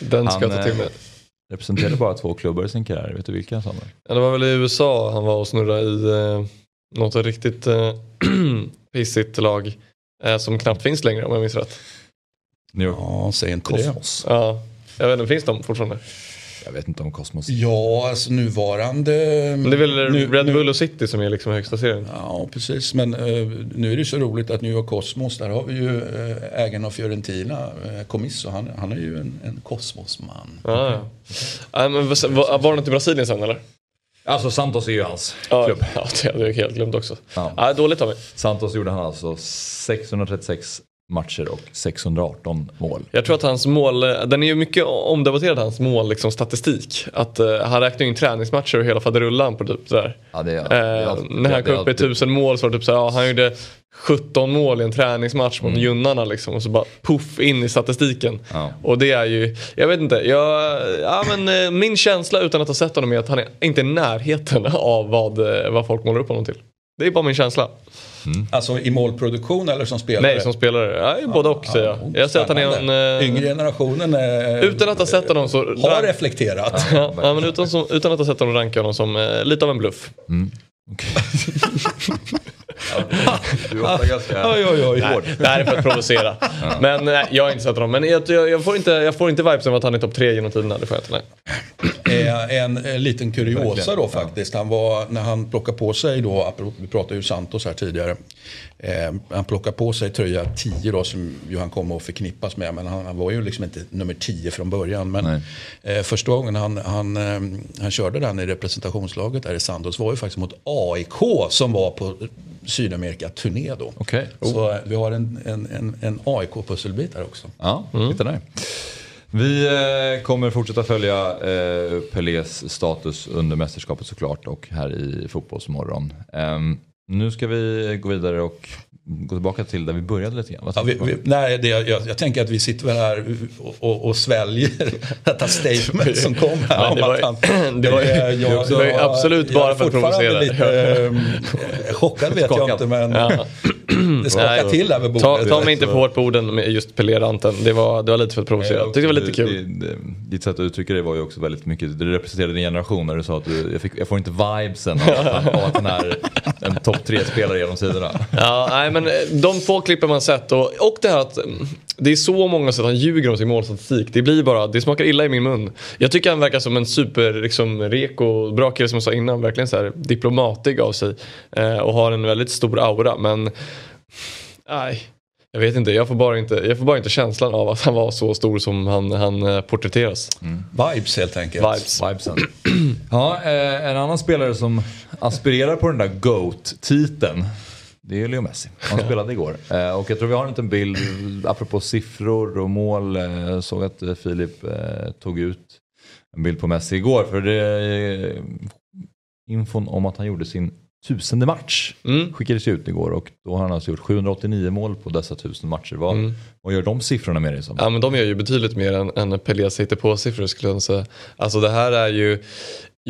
Den ska jag ta till mig. Representerade bara två klubbar i sin karriär. Vet du vilka Samuel? Ja, det var väl i USA han var och snurrade i eh, något riktigt eh, pissigt lag. Eh, som knappt finns längre om jag minns rätt. Ja, säg inte Kosmos. det. Ja, jag vet inte, finns de fortfarande? Jag vet inte om Kosmos. Ja, alltså nuvarande... Men det är väl nu, Red Bull och City som är liksom högsta serien? Ja, precis. Men uh, nu är det så roligt att New York Kosmos, där har vi ju uh, ägaren av Fiorentina, uh, Comisso, han, han är ju en, en Kosmosman. Ah, ja. ja. men, var, var det inte i Brasilien sen eller? Alltså Santos är ju hans ja, klubb. Ja, det hade jag helt glömt också. Ja. Ja, dåligt av mig. Santos gjorde han alltså 636 matcher och 618 mål. Jag tror att hans mål, den är ju mycket omdebatterad hans mål liksom statistik. Att uh, han räknar in träningsmatcher och hela faderullan på typ sådär. Ja, det är, uh, det är när han kom upp i tusen mål så var det typ såhär, ja, han gjorde 17 mål i en träningsmatch mot mm. Junnarna liksom och så bara puff in i statistiken. Ja. Och det är ju, jag vet inte, jag, ja, men, min känsla utan att ha sett honom är att han är inte i närheten av vad, vad folk målar upp honom till. Det är bara min känsla. Mm. Alltså i målproduktion eller som spelare? Nej, som spelare. Ja, både och säger jag. Jag ser att han är en... Uh, Yngre generationen är, Utan att ha sett honom så... Har reflekterat. ja, ja, men utan, som, utan att ha sett honom ranka honom som uh, lite av en bluff. Mm. Okay. du var ganska oj, oj, oj. Nej, det här är för att provocera. Men nej, jag har inte sett honom. Men jag, jag, jag, får inte, jag får inte vibes av att han är topp tre genom tiderna. Det får jag inte. Nej. En, en liten kuriosa då faktiskt. Han var, när han plockade på sig då, vi pratade ju Santos här tidigare. Eh, han plockade på sig tröja 10 då som ju han kom att förknippas med. Men han, han var ju liksom inte nummer 10 från början. Men eh, första gången han, han, eh, han körde den i representationslaget där i Santos var ju faktiskt mot AIK som var på Sydamerika-turné då. Okay. Oh. Så vi har en, en, en, en AIK-pusselbit här också. Ja, mm. där. Vi eh, kommer fortsätta följa eh, Pelés status under mästerskapet såklart och här i Fotbollsmorgon. Nu ska vi gå vidare och gå tillbaka till där vi började lite grann. Ja, vi, vi, nej, det, jag, jag, tänker att vi sitter väl här och, och, och sväljer detta statement som kom här. Ja, det, var, han, det, var, jag, jag, det var absolut bara för att provocera. Lite, ähm, chockad vet Skakad. jag inte men ja. det skakade till över bordet. Ta, ta mig inte för hårt på orden med just Peléranten. Det var, det var lite för att provocera. Jag tyckte det var lite kul. Ditt sätt att uttrycka det var ju också väldigt mycket, det representerade din generation när du sa att du, jag, fick, jag får inte vibesen av, att den här en topp tre-spelare genom tiderna. Ja, nej men eh, de få klippen man sett och, och det här att mm, det är så många sätt han ljuger om sin målstatistik. Det blir bara, det smakar illa i min mun. Jag tycker han verkar som en super liksom, rek och bra kille som jag sa innan. Verkligen så här diplomatig av sig. Eh, och har en väldigt stor aura men nej. Jag vet inte, jag får, bara inte, jag får bara inte känslan av att han var så stor som han, han eh, porträtteras. Mm. Vibes helt enkelt. Vibes. Vibesen. Ja, eh, en annan spelare som aspirerar på den där GOAT-titeln. Det är Leo Messi. Han spelade igår. Eh, och jag tror vi har en liten bild, apropå siffror och mål. Jag såg att Filip tog ut en bild på Messi igår. För det infon om att han gjorde sin tusende match mm. skickades ut igår och då har han alltså gjort 789 mål på dessa tusen matcher. Vad, mm. vad gör de siffrorna med dig som? Ja men de gör ju betydligt mer än, än Pelias på siffror skulle jag säga. Alltså det här är ju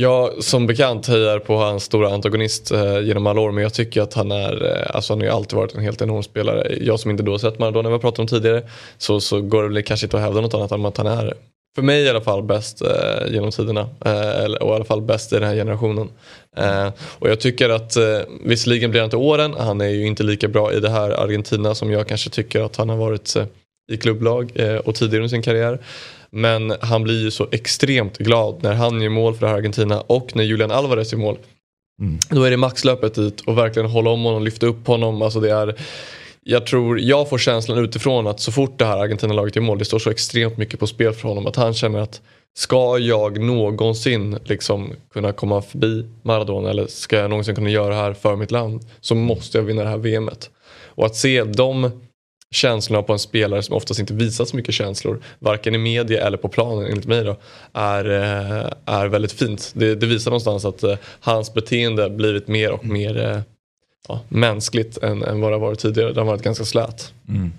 jag som bekant hejar på hans stora antagonist eh, genom alla år men jag tycker att han är, eh, alltså han har ju alltid varit en helt enorm spelare. Jag som inte då sett Maradona, vi pratat om tidigare, så, så går det väl kanske inte att hävda något annat än att han är för mig i alla fall bäst eh, genom tiderna. Eh, och i alla fall bäst i den här generationen. Eh, och jag tycker att eh, visserligen blir han inte åren. Han är ju inte lika bra i det här Argentina som jag kanske tycker att han har varit eh, i klubblag eh, och tidigare i sin karriär. Men han blir ju så extremt glad när han gör mål för det här Argentina och när Julian Alvarez gör mål. Mm. Då är det maxlöpet dit och verkligen hålla om honom, lyfta upp honom. Alltså det är jag tror, jag får känslan utifrån att så fort det här Argentina-laget gör mål, det står så extremt mycket på spel för honom att han känner att ska jag någonsin liksom kunna komma förbi Maradona eller ska jag någonsin kunna göra det här för mitt land så måste jag vinna det här VMet. Och att se de känslorna på en spelare som oftast inte visar så mycket känslor, varken i media eller på planen enligt mig då, är, eh, är väldigt fint. Det, det visar någonstans att eh, hans beteende blivit mer och mer eh, ja, mänskligt än, än vad det har varit tidigare. Det har varit ganska slät. Mm.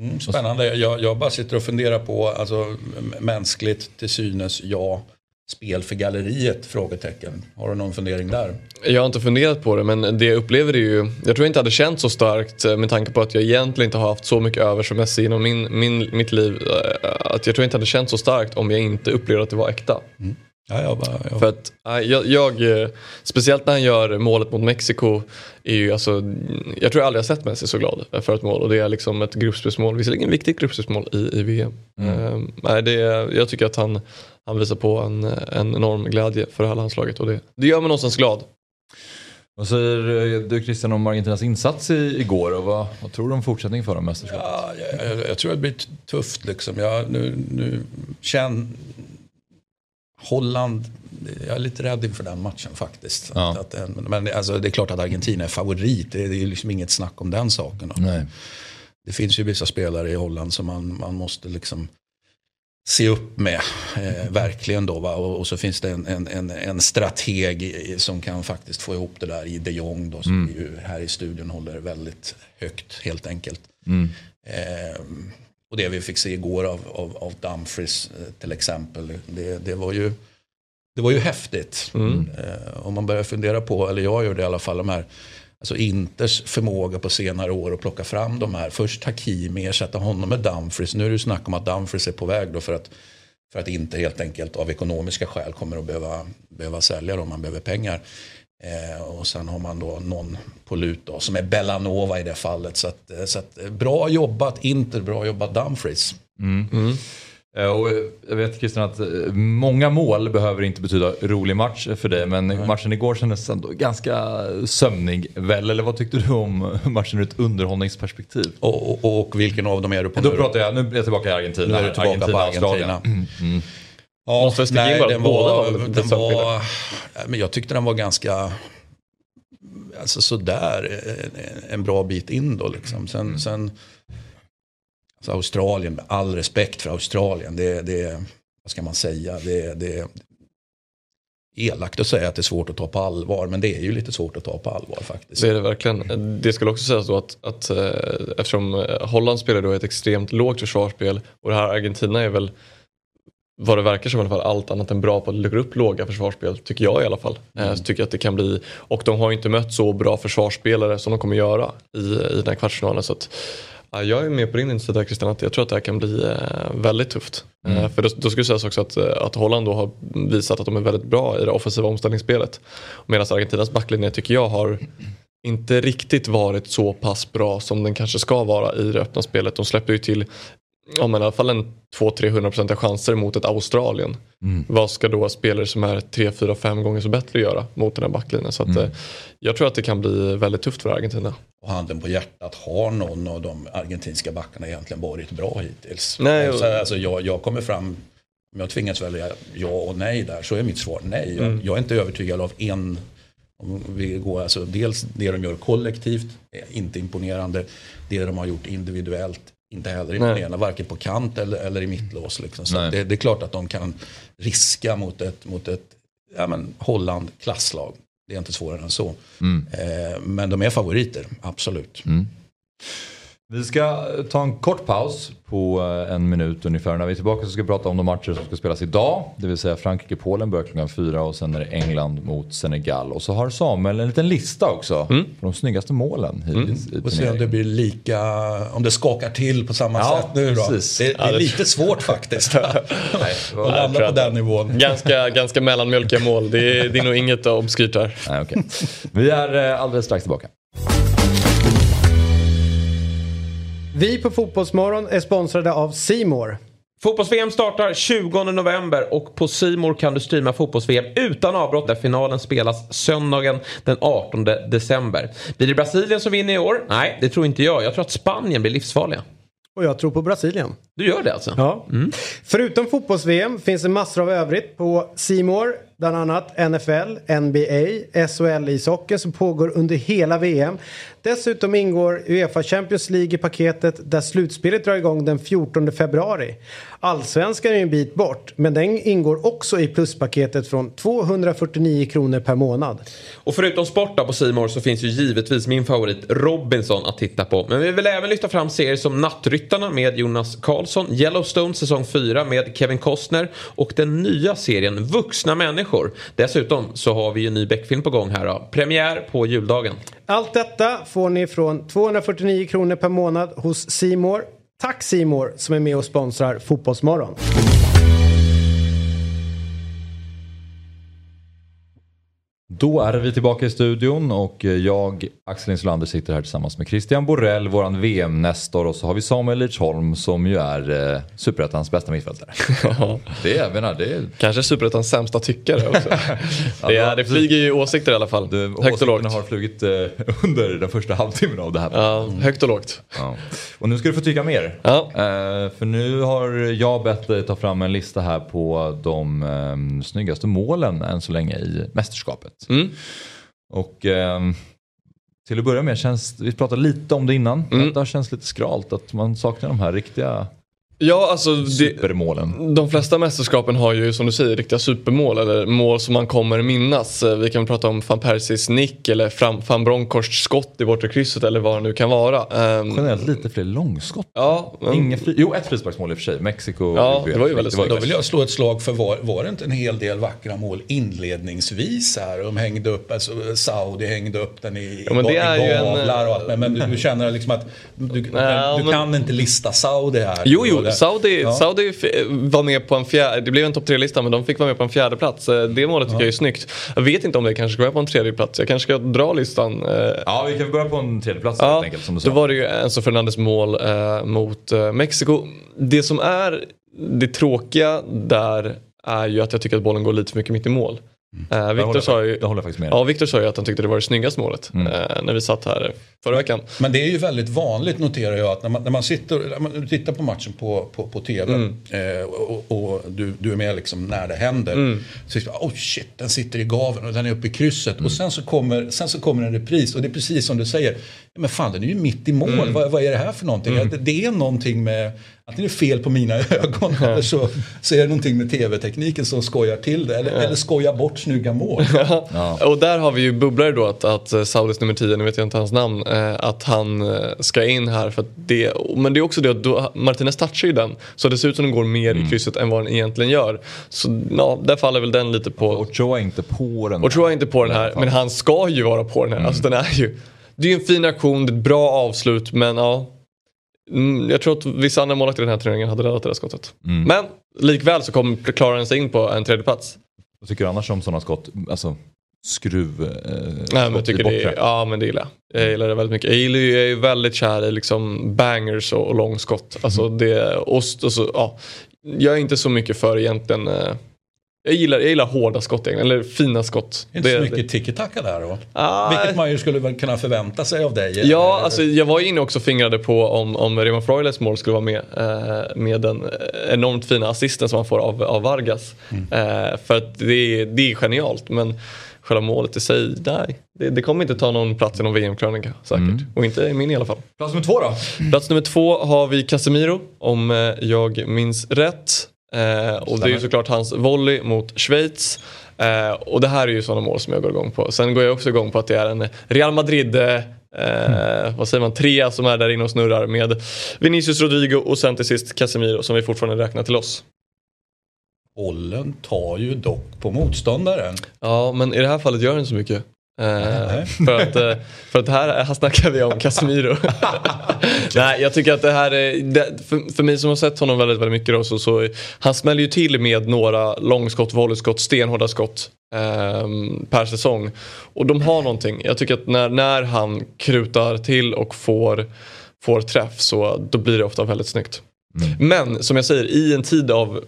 Mm, spännande. Jag, jag bara sitter och funderar på, alltså mänskligt till synes, ja. Spel för galleriet? Frågetecken. Har du någon fundering där? Jag har inte funderat på det men det jag upplever är ju, jag tror jag inte hade känt så starkt eh, med tanke på att jag egentligen inte har haft så mycket över som Messi inom min, min, mitt liv. Eh, att jag tror jag inte hade känt så starkt om jag inte upplevde att det var äkta. Mm. Ja, jag bara, jag... För att, jag, jag, eh, speciellt när han gör målet mot Mexiko, är ju alltså, jag tror jag aldrig har sett Messi så glad för ett mål och det är liksom ett gruppspelsmål, visserligen viktigt gruppspelsmål i, i VM. Mm. Uh, nej, det, jag tycker att han, han visar på en, en enorm glädje för det här landslaget och det, det gör mig någonstans glad. Vad säger du Christian om Argentinas insats i, igår och vad, vad tror du om fortsättning för dem mästerskapet? Ja, jag, jag, jag, tror det blir tufft liksom. Jag, nu, nu känn, Holland, jag är lite rädd inför den matchen faktiskt. Ja. Att, att, men alltså, det är klart att Argentina är favorit, det är, det är liksom inget snack om den saken. Nej. Det finns ju vissa spelare i Holland som man, man måste liksom se upp med. Eh, verkligen då. Och, och, så finns det en, en, en, en, strateg som kan faktiskt få ihop det där i de Jong då, som mm. vi här i studion håller väldigt högt helt enkelt. Mm. Eh, och det vi fick se igår av, av, av Dumfries eh, till exempel. Det, det, var ju, det var ju häftigt. Mm. Eh, om man börjar fundera på, eller jag gör det i alla fall, de här Alltså Inters förmåga på senare år att plocka fram de här. Först Hakimi, ersätta honom med Dumfries. Nu är det ju snack om att Dumfries är på väg då för att, för att inte helt enkelt av ekonomiska skäl kommer att behöva, behöva sälja om man behöver pengar. Eh, och sen har man då någon på lut då, som är Bellanova i det fallet. Så, att, eh, så att, eh, bra jobbat Inter, bra jobbat Dumfries. Mm. Mm. Eh, och jag vet Christian att många mål behöver inte betyda rolig match för dig men Nej. matchen igår kändes ändå ganska sömnig väl? Eller vad tyckte du om matchen ur ett underhållningsperspektiv? Och, och, och vilken av dem är du på Då nu? pratar jag, nu är jag tillbaka i Argentina. Nu är du tillbaka Argentina, på Argentina. Mm. Mm. Ja, Måste nej, den var, den var, men jag tyckte den var ganska alltså sådär en, en bra bit in då liksom. Sen, mm. sen alltså Australien, med all respekt för Australien, det, det vad ska man säga, det, det elakt att säga att det är svårt att ta på allvar men det är ju lite svårt att ta på allvar faktiskt. Det är det verkligen. Det skulle också sägas då att, att eh, eftersom Holland spelar då ett extremt lågt försvarsspel och det här Argentina är väl vad det verkar som i alla fall allt annat än bra på att luckra upp låga försvarsspel. Tycker jag i alla fall. Eh, mm. Så tycker jag att det kan bli, och de har inte mött så bra försvarsspelare som de kommer göra i, i den här kvartsfinalen. Så att, Ja, jag är med på din insida Christian, att jag tror att det här kan bli eh, väldigt tufft. Mm. Eh, för då, då skulle sägas också att, eh, att Holland då har visat att de är väldigt bra i det offensiva omställningsspelet. Medan Argentinas backlinje tycker jag har inte riktigt varit så pass bra som den kanske ska vara i det öppna spelet. De släpper ju till ja, men i alla fall en 200-300% chanser mot ett Australien. Mm. Vad ska då spelare som är 3-4-5 gånger så bättre göra mot den här backlinjen? Så att, mm. Jag tror att det kan bli väldigt tufft för Argentina. Och handen på hjärtat, har någon av de argentinska backarna egentligen varit bra hittills? Nej, alltså, alltså, jag, jag kommer fram, om jag tvingas välja ja och nej där så är mitt svar nej. Jag, mm. jag är inte övertygad av en om vi går, alltså dels det de gör kollektivt, inte imponerande. Det de har gjort individuellt, inte heller imponerande. Varken på kant eller, eller i mittlås. Liksom. Så det, det, är klart att de kan riska mot ett, mot ett ja, men, Holland klasslag. Det är inte svårare än så. Mm. Eh, men de är favoriter, absolut. Mm. Vi ska ta en kort paus på eh, en minut ungefär. När vi är tillbaka så ska vi prata om de matcher som ska spelas idag. Det vill säga Frankrike-Polen börjar klockan fyra och sen är det England mot Senegal. Och så har Samuel en liten lista också mm. på de snyggaste målen hittills mm. Och se om det blir lika, om det skakar till på samma ja, sätt nu då. Precis. Det, det är lite svårt faktiskt. att landa på den nivån. Ganska, ganska mellanmjölkiga mål. Det är, det är nog inget obskyrt här. Nej, okay. Vi är eh, alldeles strax tillbaka. Vi på Fotbollsmorgon är sponsrade av Simor. Fotbolls-VM startar 20 november och på Simor kan du streama fotbolls-VM utan avbrott där finalen spelas söndagen den 18 december. Blir det Brasilien som vinner i år? Nej, det tror inte jag. Jag tror att Spanien blir livsfarliga. Och jag tror på Brasilien. Du gör det alltså? Ja. Mm. Förutom fotbolls-VM finns det massor av övrigt på Simor. Bland annat NFL, NBA, SHL-ishockey som pågår under hela VM. Dessutom ingår Uefa Champions League i paketet där slutspelet drar igång den 14 februari. Allsvenskan är en bit bort men den ingår också i pluspaketet från 249 kronor per månad. Och förutom sport på Simor så finns ju givetvis min favorit Robinson att titta på. Men vi vill även lyfta fram serier som Nattryttarna med Jonas Karlsson, Yellowstone säsong 4 med Kevin Costner och den nya serien Vuxna människor. Dessutom så har vi ju en ny Beck-film på gång här då. Premiär på juldagen. Allt detta får ni från 249 kronor per månad hos Simor. Tack Simor som är med och sponsrar Fotbollsmorgon. Då är vi tillbaka i studion och jag, Axel Insulander, sitter här tillsammans med Christian Borell, våran VM-nestor och så har vi Samuel Lidsholm som ju är eh, Superettans bästa mittfältare. det är, menar, det är... Kanske Superettans sämsta tyckare också. det, är, det flyger ju åsikter i alla fall. Du, högt och lågt. har flugit eh, under den första halvtimmen av det här. Ja, högt och lågt. Ja. Och nu ska du få tycka mer. Ja. Eh, för nu har jag bett dig ta fram en lista här på de eh, snyggaste målen än så länge i mästerskapet. Mm. Och eh, till att börja med, känns, vi pratade lite om det innan, mm. det har känts lite skralt att man saknar de här riktiga Ja, alltså Supermålen. de flesta mästerskapen har ju som du säger riktiga supermål eller mål som man kommer minnas. Eh, vi kan prata om van Persis nick eller van Bronckhorsts skott i bortre krysset eller vad det nu kan vara. Um, Generellt lite fler långskott. Ja, men... Inga fri... Jo, ett frisparksmål i och för sig. Mexiko. Ja, det var ju väldigt snyggt. Då vill jag slå ett slag för var, var det inte en hel del vackra mål inledningsvis här? De hängde upp, alltså Saudi hängde upp den i, ja, men det är i gavlar en... och allt. Men, du, du, känner liksom att du, ja, du men... kan inte lista Saudi här. Jo, jo, Saudi, ja. Saudi var med på en fjärde, det blev en topp tre-lista men de fick vara med på en fjärde plats. Eh, det målet tycker ja. jag är snyggt. Jag vet inte om det kanske ska vara på en tredje plats. Jag kanske ska dra listan. Eh. Ja, vi kan börja på en tredje plats ja, helt enkelt. Som du sa. Då var det ju Enzo Fernandes mål eh, mot eh, Mexiko. Det som är det tråkiga där är ju att jag tycker att bollen går lite för mycket mitt i mål. Mm. Uh, Victor, sa ju. Ja, Victor sa ju att han tyckte det var det snyggaste målet mm. uh, när vi satt här förra veckan. Men det är ju väldigt vanligt noterar jag att när man, när man sitter när man tittar på matchen på, på, på tv mm. uh, och, och du, du, är med liksom när det händer. Mm. Så man, oh shit, den sitter i gaven och den är uppe i krysset. Mm. Och sen så, kommer, sen så kommer en repris och det är precis som du säger. Men fan den är ju mitt i mål, mm. vad, vad, är det här för någonting? Mm. Det, det är någonting med Antingen är det fel på mina ögon eller så, så är det någonting med tv-tekniken som skojar till det. Eller, ja. eller skojar bort snygga mål. Ja. Och där har vi ju bubblare då att, att eh, Saudis nummer 10, nu vet jag inte hans namn, eh, att han eh, ska in här. För det, men det är också det att då, Martinez touchar ju den. Så det ser ut som den går mer mm. i krysset än vad den egentligen gör. Så ja, där faller väl den lite på. Och Joe är inte på den. Och Joe är inte på den här, men han ska ju vara på den här. Mm. Alltså den är ju, det är ju en fin aktion, det är ett bra avslut men ja Mm, jag tror att vissa andra målvakter i den här turneringen hade räddat det där skottet. Mm. Men likväl så kom, klarar den sig in på en tredje plats. Vad tycker du annars om sådana skott? Alltså skruv eh, Nej, men jag tycker det, ja men det gillar jag. Jag gillar det väldigt mycket. Jag gillar jag är ju väldigt kär i liksom bangers och, och långskott. Alltså Mm. det, ost och så, ja. Jag är inte så mycket för egentligen eh, jag gillar, jag gillar hårda skott eller fina skott. Inte Det- så mycket tiki-taka där då? Ah. Vilket man ju skulle kunna förvänta sig av dig. Ja, alltså jag var inne också och fingrade på om, om Raymond Freules mål skulle vara med. Eh, med den eh, enormt fina assisten som han får av, av Vargas. Eh, för att det, är- det är genialt. Men själva målet i sig, nej. Det, det kommer inte ta någon plats i någon VM-krönika säkert. Och inte i min i alla fall. Plats nummer två då? Plats nummer två har vi Casemiro, om eh, jag minns rätt. Eh, och det är ju såklart hans volley mot Schweiz. Eh, och det här är ju sådana mål som jag går igång på. Sen går jag också igång på att det är en Real Madrid eh, vad säger man, trea som är där inne och snurrar med Vinicius Rodrigo och sen till sist Casemiro som vi fortfarande räknar till oss. Bollen tar ju dock på motståndaren. Ja, men i det här fallet gör den så mycket. Eh, för, att, eh, för att här, här snackar vi om Casemiro. Nej, jag tycker att det här är, det, för, för mig som har sett honom väldigt, väldigt mycket då, så, så han smäller ju till med några långskott, volleyskott, stenhårda skott ehm, per säsong. Och de har någonting. Jag tycker att när, när han krutar till och får, får träff så då blir det ofta väldigt snyggt. Men som jag säger, i en tid av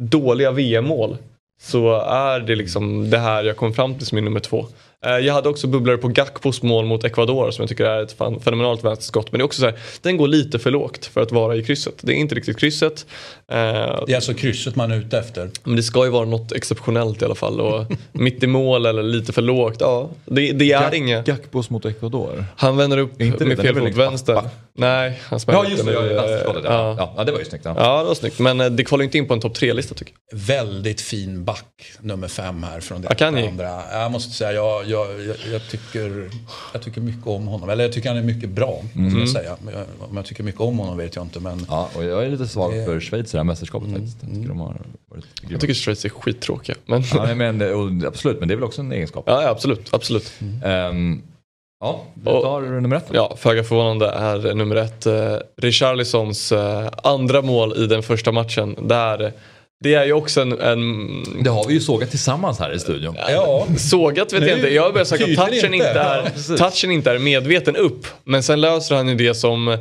dåliga VM-mål så är det liksom det här jag kom fram till som min nummer två. Eh, Jag hade också bubblare på Gakpos mål mot Ecuador som jag tycker är ett fan- fenomenalt vänsterskott. Men det är också så här, den går lite för lågt för att vara i krysset. Det är inte riktigt krysset. Eh, Det är alltså krysset man är ute efter. Men det ska ju vara något exceptionellt i alla fall. Och mitt i mål eller lite för lågt. Ja, det, det är Gak- inget. Gakpos mot Ecuador. Han vänder upp Inte med fel fot vänster. Nej, han smäller Ja just det, vänsterskottet. Ja. Ja. ja det var ju snyggt. Ja. Ja, det var snyggt. Men eh, det kvalar inte in på en topp tre-lista tycker jag. Väldigt fin back nummer fem här från det Akanji. andra. Jag måste säga, jag, jag, jag, jag, tycker, jag tycker mycket om honom. Eller jag tycker han är mycket bra. Måste jag säga. Men jag, om jag tycker mycket om honom vet jag inte. Men Ja, och jag är lite svag Det- för Schweiz i det här mästerskapet faktiskt. Jag tycker de har varit grymma. Jag tycker Schweiz är skittråkiga. Men... ja, men, och, absolut, men det är väl också en egenskap. Ja, ja absolut. absolut. Ehm, ja, vi Och- tar nummer ett. Ja, föga förvånande är nummer ett eh, Richarlisons eh, andra mål i den första matchen. Där, det är ju också en, en Det har vi ju sågat tillsammans här i studion. ja, Sågat vet jag inte. Jag har börjat säga att touchen inte. inte, Ja, är, precis. touchen inte är medveten upp. Men sen löser han ju det som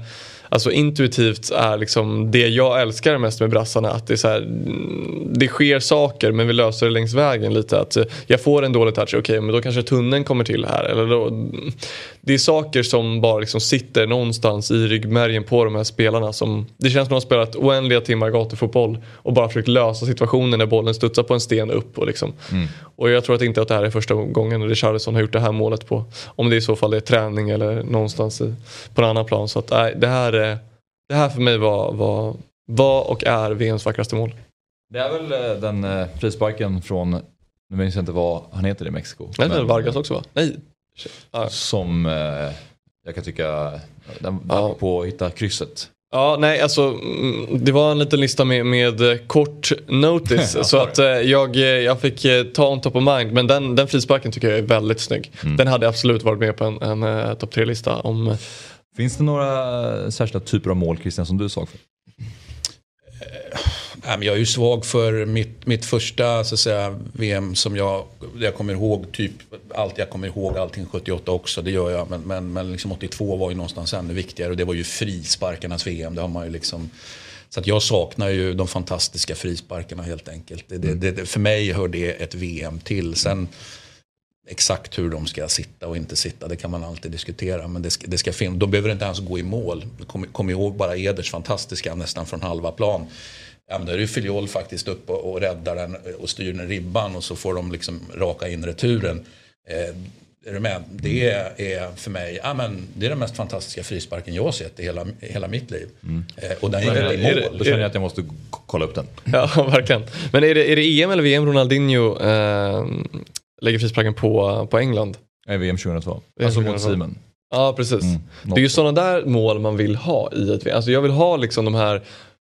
Alltså intuitivt är liksom det jag älskar mest med brassarna. Att det, är så här, mm, det sker saker men vi löser det längs vägen lite. Att eh, jag får en dålig touch, okej men då kanske tunneln kommer till här. Eller då, det är saker som bara liksom sitter någonstans i ryggmärgen på de här spelarna. Som, det känns som att de har spelat oändliga timmar gatufotboll och bara försökt lösa situationen när bollen studsar på en sten upp. Och, liksom. och jag tror att inte att det här är första gången Richarlison har gjort det här målet på. Om det i så fall är träning eller någonstans i, på en annan plan. Så att, nej, det, här, är- det här för mig var, var, var och är VMs vackraste mål. Det är väl eh, den eh, frisparken från, nu minns jag inte vad han heter i Mexiko. Nej, det är Vargas också va? Nej. Ja. Som eh, jag kan tycka, den Ja. var på att hitta krysset. Ja, nej alltså mm, det var en liten lista med, med kort notice Ja, så det. att jag, jag fick ta on top of mind men den, den frisparken tycker jag är väldigt snygg. Mm. Den hade absolut varit med på en, en topp tre-lista om Finns det några särskilda typer av mål Christian som du är svag för? Eh, jag är ju svag för mitt, mitt första så att säga, VM som jag, jag kommer ihåg. Typ allt jag kommer ihåg allting 78 också. Det gör jag. Men, men, men liksom 82 var ju någonstans ännu viktigare. Och det var ju frisparkarnas VM. Det har man ju liksom... Så att jag saknar ju de fantastiska frisparkarna helt enkelt. Det, det, det, för mig hör det ett VM till. Sen exakt hur de ska sitta och inte sitta, det kan man alltid diskutera. Men det ska, det ska fin- de behöver inte ens gå i mål. Kom, kom ihåg bara Eders fantastiska nästan från halva plan. Ja, men där är ju Filiol faktiskt upp och, och räddar den och styr den ribban och så får de liksom raka in returen. Eh, är du med? Det är för mig, ja, men det är den mest fantastiska frisparken jag har sett i hela, hela mitt liv. Eh, och den är inte i Är det- mål. Då känner jag att jag måste kolla upp den. Ja, verkligen. Men är det, är det EM eller VM Ronaldinho eh, lägger frisparken på, på England? Nej, VM 2002. VM Alltså mot 2002. Simon. Ja, precis. Mm, Det är ju sådana där mål man vill ha i ett VM. Alltså jag vill ha liksom de här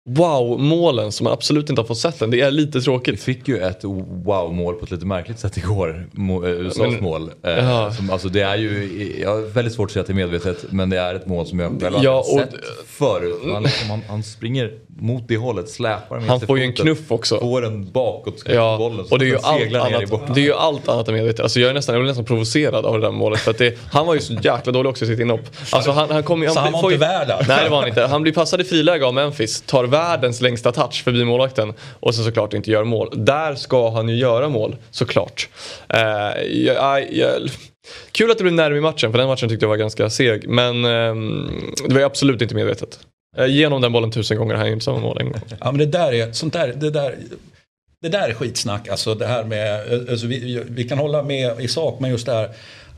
wow-målen som man absolut inte har fått sett än. Det är lite Vi tråkigt. fick ju ett wow-mål på ett lite märkligt sätt igår. Eh, USAs Men- mål. Eh, Ja. som, alltså det är ju, jag har väldigt svårt att säga att det är medvetet men det är ett mål som jag själv Ja, har sett förut. Han, liksom, han, han springer mot det hållet, släpar den med Han får ju en knuff också. Får en bakåt Ja, bollen och det är, ju den allt annat, det är ju allt annat än medvetet. Alltså jag, är nästan, jag blir nästan provocerad av det där målet. För att det, han var ju så jäkla dålig också i sitt inhopp. Alltså han, han kom, ju- Så han var inte värd? Nej det var han inte. Han blir passad i friläge av Memphis, tar världens längsta touch förbi målvakten och sen såklart inte gör mål. Där ska han ju göra mål, såklart. Eh, jag, jag, kul att det blev nerv i matchen, för den matchen tyckte jag var ganska seg. Men ehm, det var ju absolut inte medvetet. Eh, Genom den bollen tusen gånger har han ju samma mål en gång. Ja men det där är, sånt där, det där, det där är skitsnack. Alltså det här med, eh, alltså vi, vi kan hålla med i sak men just det här.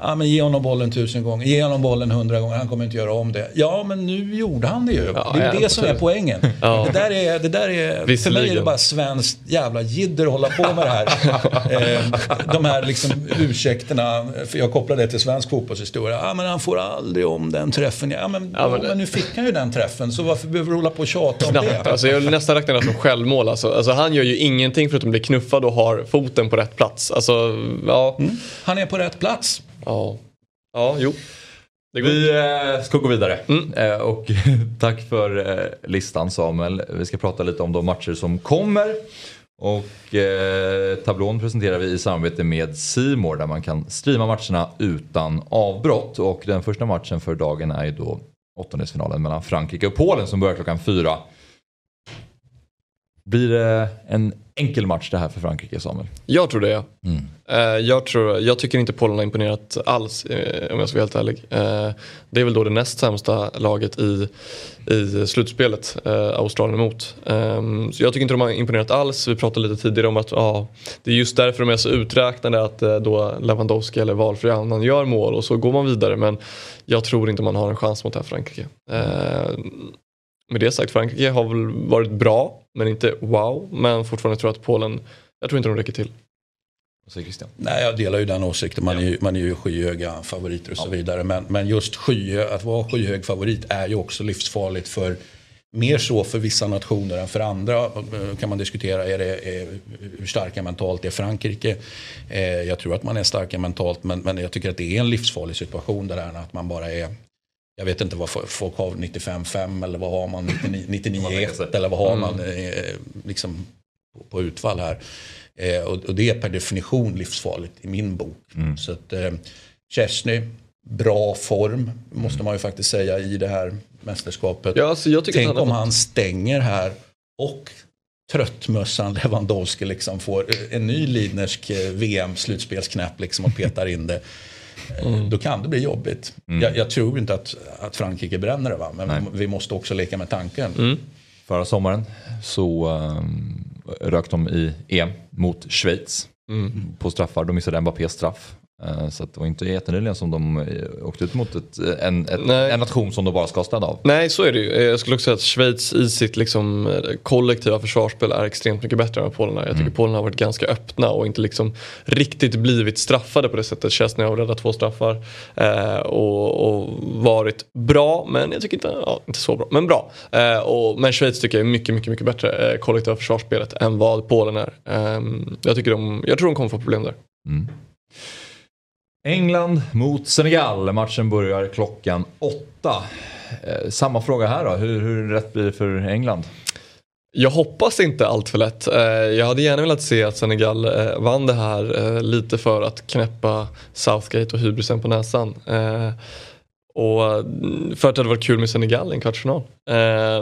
Ja men ge honom bollen tusen gånger, ge honom bollen hundra gånger, han kommer inte göra om det. Ja men nu gjorde han det ju. Ja, det är ja, det som är poängen. Ja. Det där är, det där är för mig är det bara svenskt jävla jidder att hålla på med det här. eh, de här liksom ursäkterna, för jag kopplar det till svensk fotbollshistoria. Ja men han får aldrig om den träffen. Ja men, Ja, men- men nu fick han ju den träffen så varför behöver du hålla på och tjata om Knappt. det? Alltså jag vill nästan räkna det som självmål. Alltså. Alltså han gör ju ingenting förutom att bli knuffad och har foten på rätt plats. Alltså, ja. Mm. Han är på rätt plats. Ja, ja jo. Vi eh, ska gå vidare. Mm. Eh, och tack för eh, listan Samuel. Vi ska prata lite om de matcher som kommer. Och eh, tablån presenterar vi i samarbete med Simor där man kan streama matcherna utan avbrott. Och den första matchen för dagen är ju då åttondelsfinalen mellan Frankrike och Polen som börjar klockan fyra. Blir det en enkel match det här för Frankrike Samuel? Jag tror det ja. Mm. Eh, jag, tror, jag tycker inte Polen har imponerat alls eh, om jag ska vara helt ärlig. Eh, det är väl då det näst sämsta laget i, i slutspelet, Australien emot. Eh, så jag tycker inte de har imponerat alls. Vi pratade lite tidigare om att ja, det är just därför de är så uträknade att då Lewandowski eller valfri annan gör mål och så går man vidare. Men jag tror inte man har en chans mot det här Frankrike. Eh, med det sagt, Frankrike har väl varit bra, men inte wow. Men fortfarande tror jag att Polen, jag tror inte de räcker till. Vad säger Christian? Nej, jag delar ju den åsikten. Man är ju, man är ju skyhöga favoriter och så vidare. Men, men just skyhö, att vara skyhög favorit är ju också livsfarligt för Mer så för vissa nationer än för andra eh, kan man diskutera. Är det, är, hur starka mentalt är Frankrike? Eh, jag tror att man är starka mentalt men, men jag tycker att det är en livsfarlig situation det där att man bara är jag vet inte vad folk har 95-5 eller vad har man 99-1 eller vad har man eh, liksom på, utfall här. Eh, och, och det är per definition livsfarligt i min bok. Så att eh, Chesney, bra form måste man ju faktiskt säga i det här mästerskapet. Ja, alltså Tänk han om har han stänger här och tröttmössan Lewandowski liksom får en ny Lidnersk eh, VM-slutspelsknäpp liksom och petar in det. Eh, Då kan det bli jobbigt. Jag, jag tror inte att, att Frankrike bränner det va? men Nej. vi måste också leka med tanken. Mm. Förra sommaren så um, rök de i EM mot Schweiz Mm. på straffar. De missade Mbappés straff. Eh, Så att det var inte jättenyligen som de eh, åkte ut mot ett, en, ett, en nation som de bara ska städa av. Nej, så är det ju. Eh, Jag skulle också säga att Schweiz i sitt liksom, eh, kollektiva försvarsspel är extremt mycket bättre än Polen. Jag tycker Polen har varit ganska öppna och inte liksom riktigt blivit straffade på det sättet. Chesney har räddat två straffar eh, och, och varit bra, men jag tycker inte, ja, inte så bra, men bra. Eh, och, men Schweiz tycker jag är mycket, mycket, mycket bättre eh, kollektiva försvarsspelet än vad Polen är. Eh, jag, tycker de, jag tror de kommer få problem där. England mot Senegal. Matchen börjar klockan åtta. Eh, Samma fråga här då. Hur, hur rätt blir det för England? Jag hoppas inte allt för lätt. Eh, jag hade gärna velat se att Senegal eh, vann det här eh, lite för att knäppa Southgate och hybrisen på näsan. Och mm, för att det hade varit kul med Senegal i en kvartsfinal.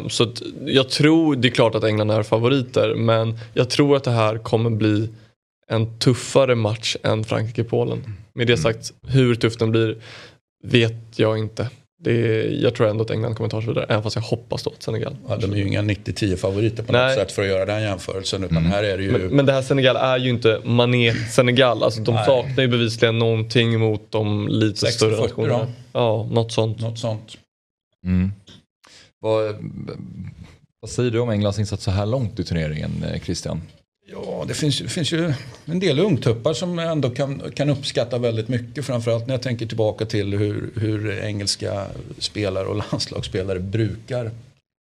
Så jag tror, det är klart att England är favoriter men jag tror att det här kommer bli en tuffare match än Frankrike-Polen. Med det sagt, hur tuff den blir vet jag inte. Det är, jag tror ändå att England kommer ta sig vidare, även fast jag hoppas då att Senegal. Ja, de är ju inga 90-10 favoriter på Nej. något sätt för att göra den jämförelsen. Utan här är det ju... Men, men det här Senegal är ju inte Mané-Senegal. Alltså de Nej. saknar ju bevisligen någonting mot de lite 60-40 större nationerna. Ja, något sånt. Något sånt. Mm. Vad, vad säger du om Englands insats så här långt i turneringen eh, Christian? Ja, det finns, det finns ju en del ungtuppar som jag ändå kan, kan uppskatta väldigt mycket. Framförallt när jag tänker tillbaka till hur, hur engelska spelare och landslagsspelare brukar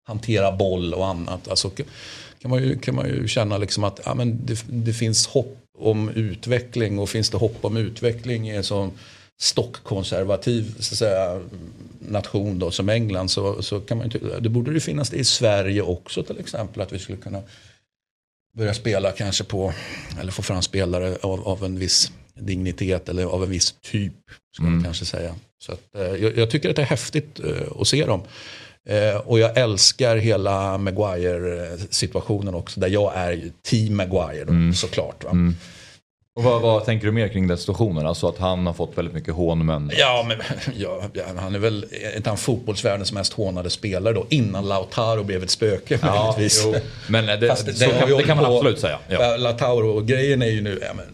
hantera boll och annat. Alltså, kan, man ju, kan man ju känna liksom att ja, men det, det finns hopp om utveckling och finns det hopp om utveckling i en sån stockkonservativ så att säga, nation då, som England så, så kan man ju det borde det finnas det i Sverige också till exempel att vi skulle kunna börja spela kanske på eller få fram spelare av, av en viss dignitet eller av en viss typ. Ska man Mm. kanske säga. Så att, eh, jag, jag tycker att det är häftigt eh, att se dem. Eh, och jag älskar hela Maguire-situationen också. Där jag är ju team Maguire då, Mm. såklart. Va? Och vad, vad tänker du mer kring den situationen? Alltså att han har fått väldigt mycket hån men... Ja, men ja, han är väl inte han fotbollsvärldens mest hånade spelare då. Innan Lautaro blev ett spöke Ja, jo. Men det- Fast så kan- det kan man absolut säga, ja. Lautaro-grejen är ju nu, ja, men,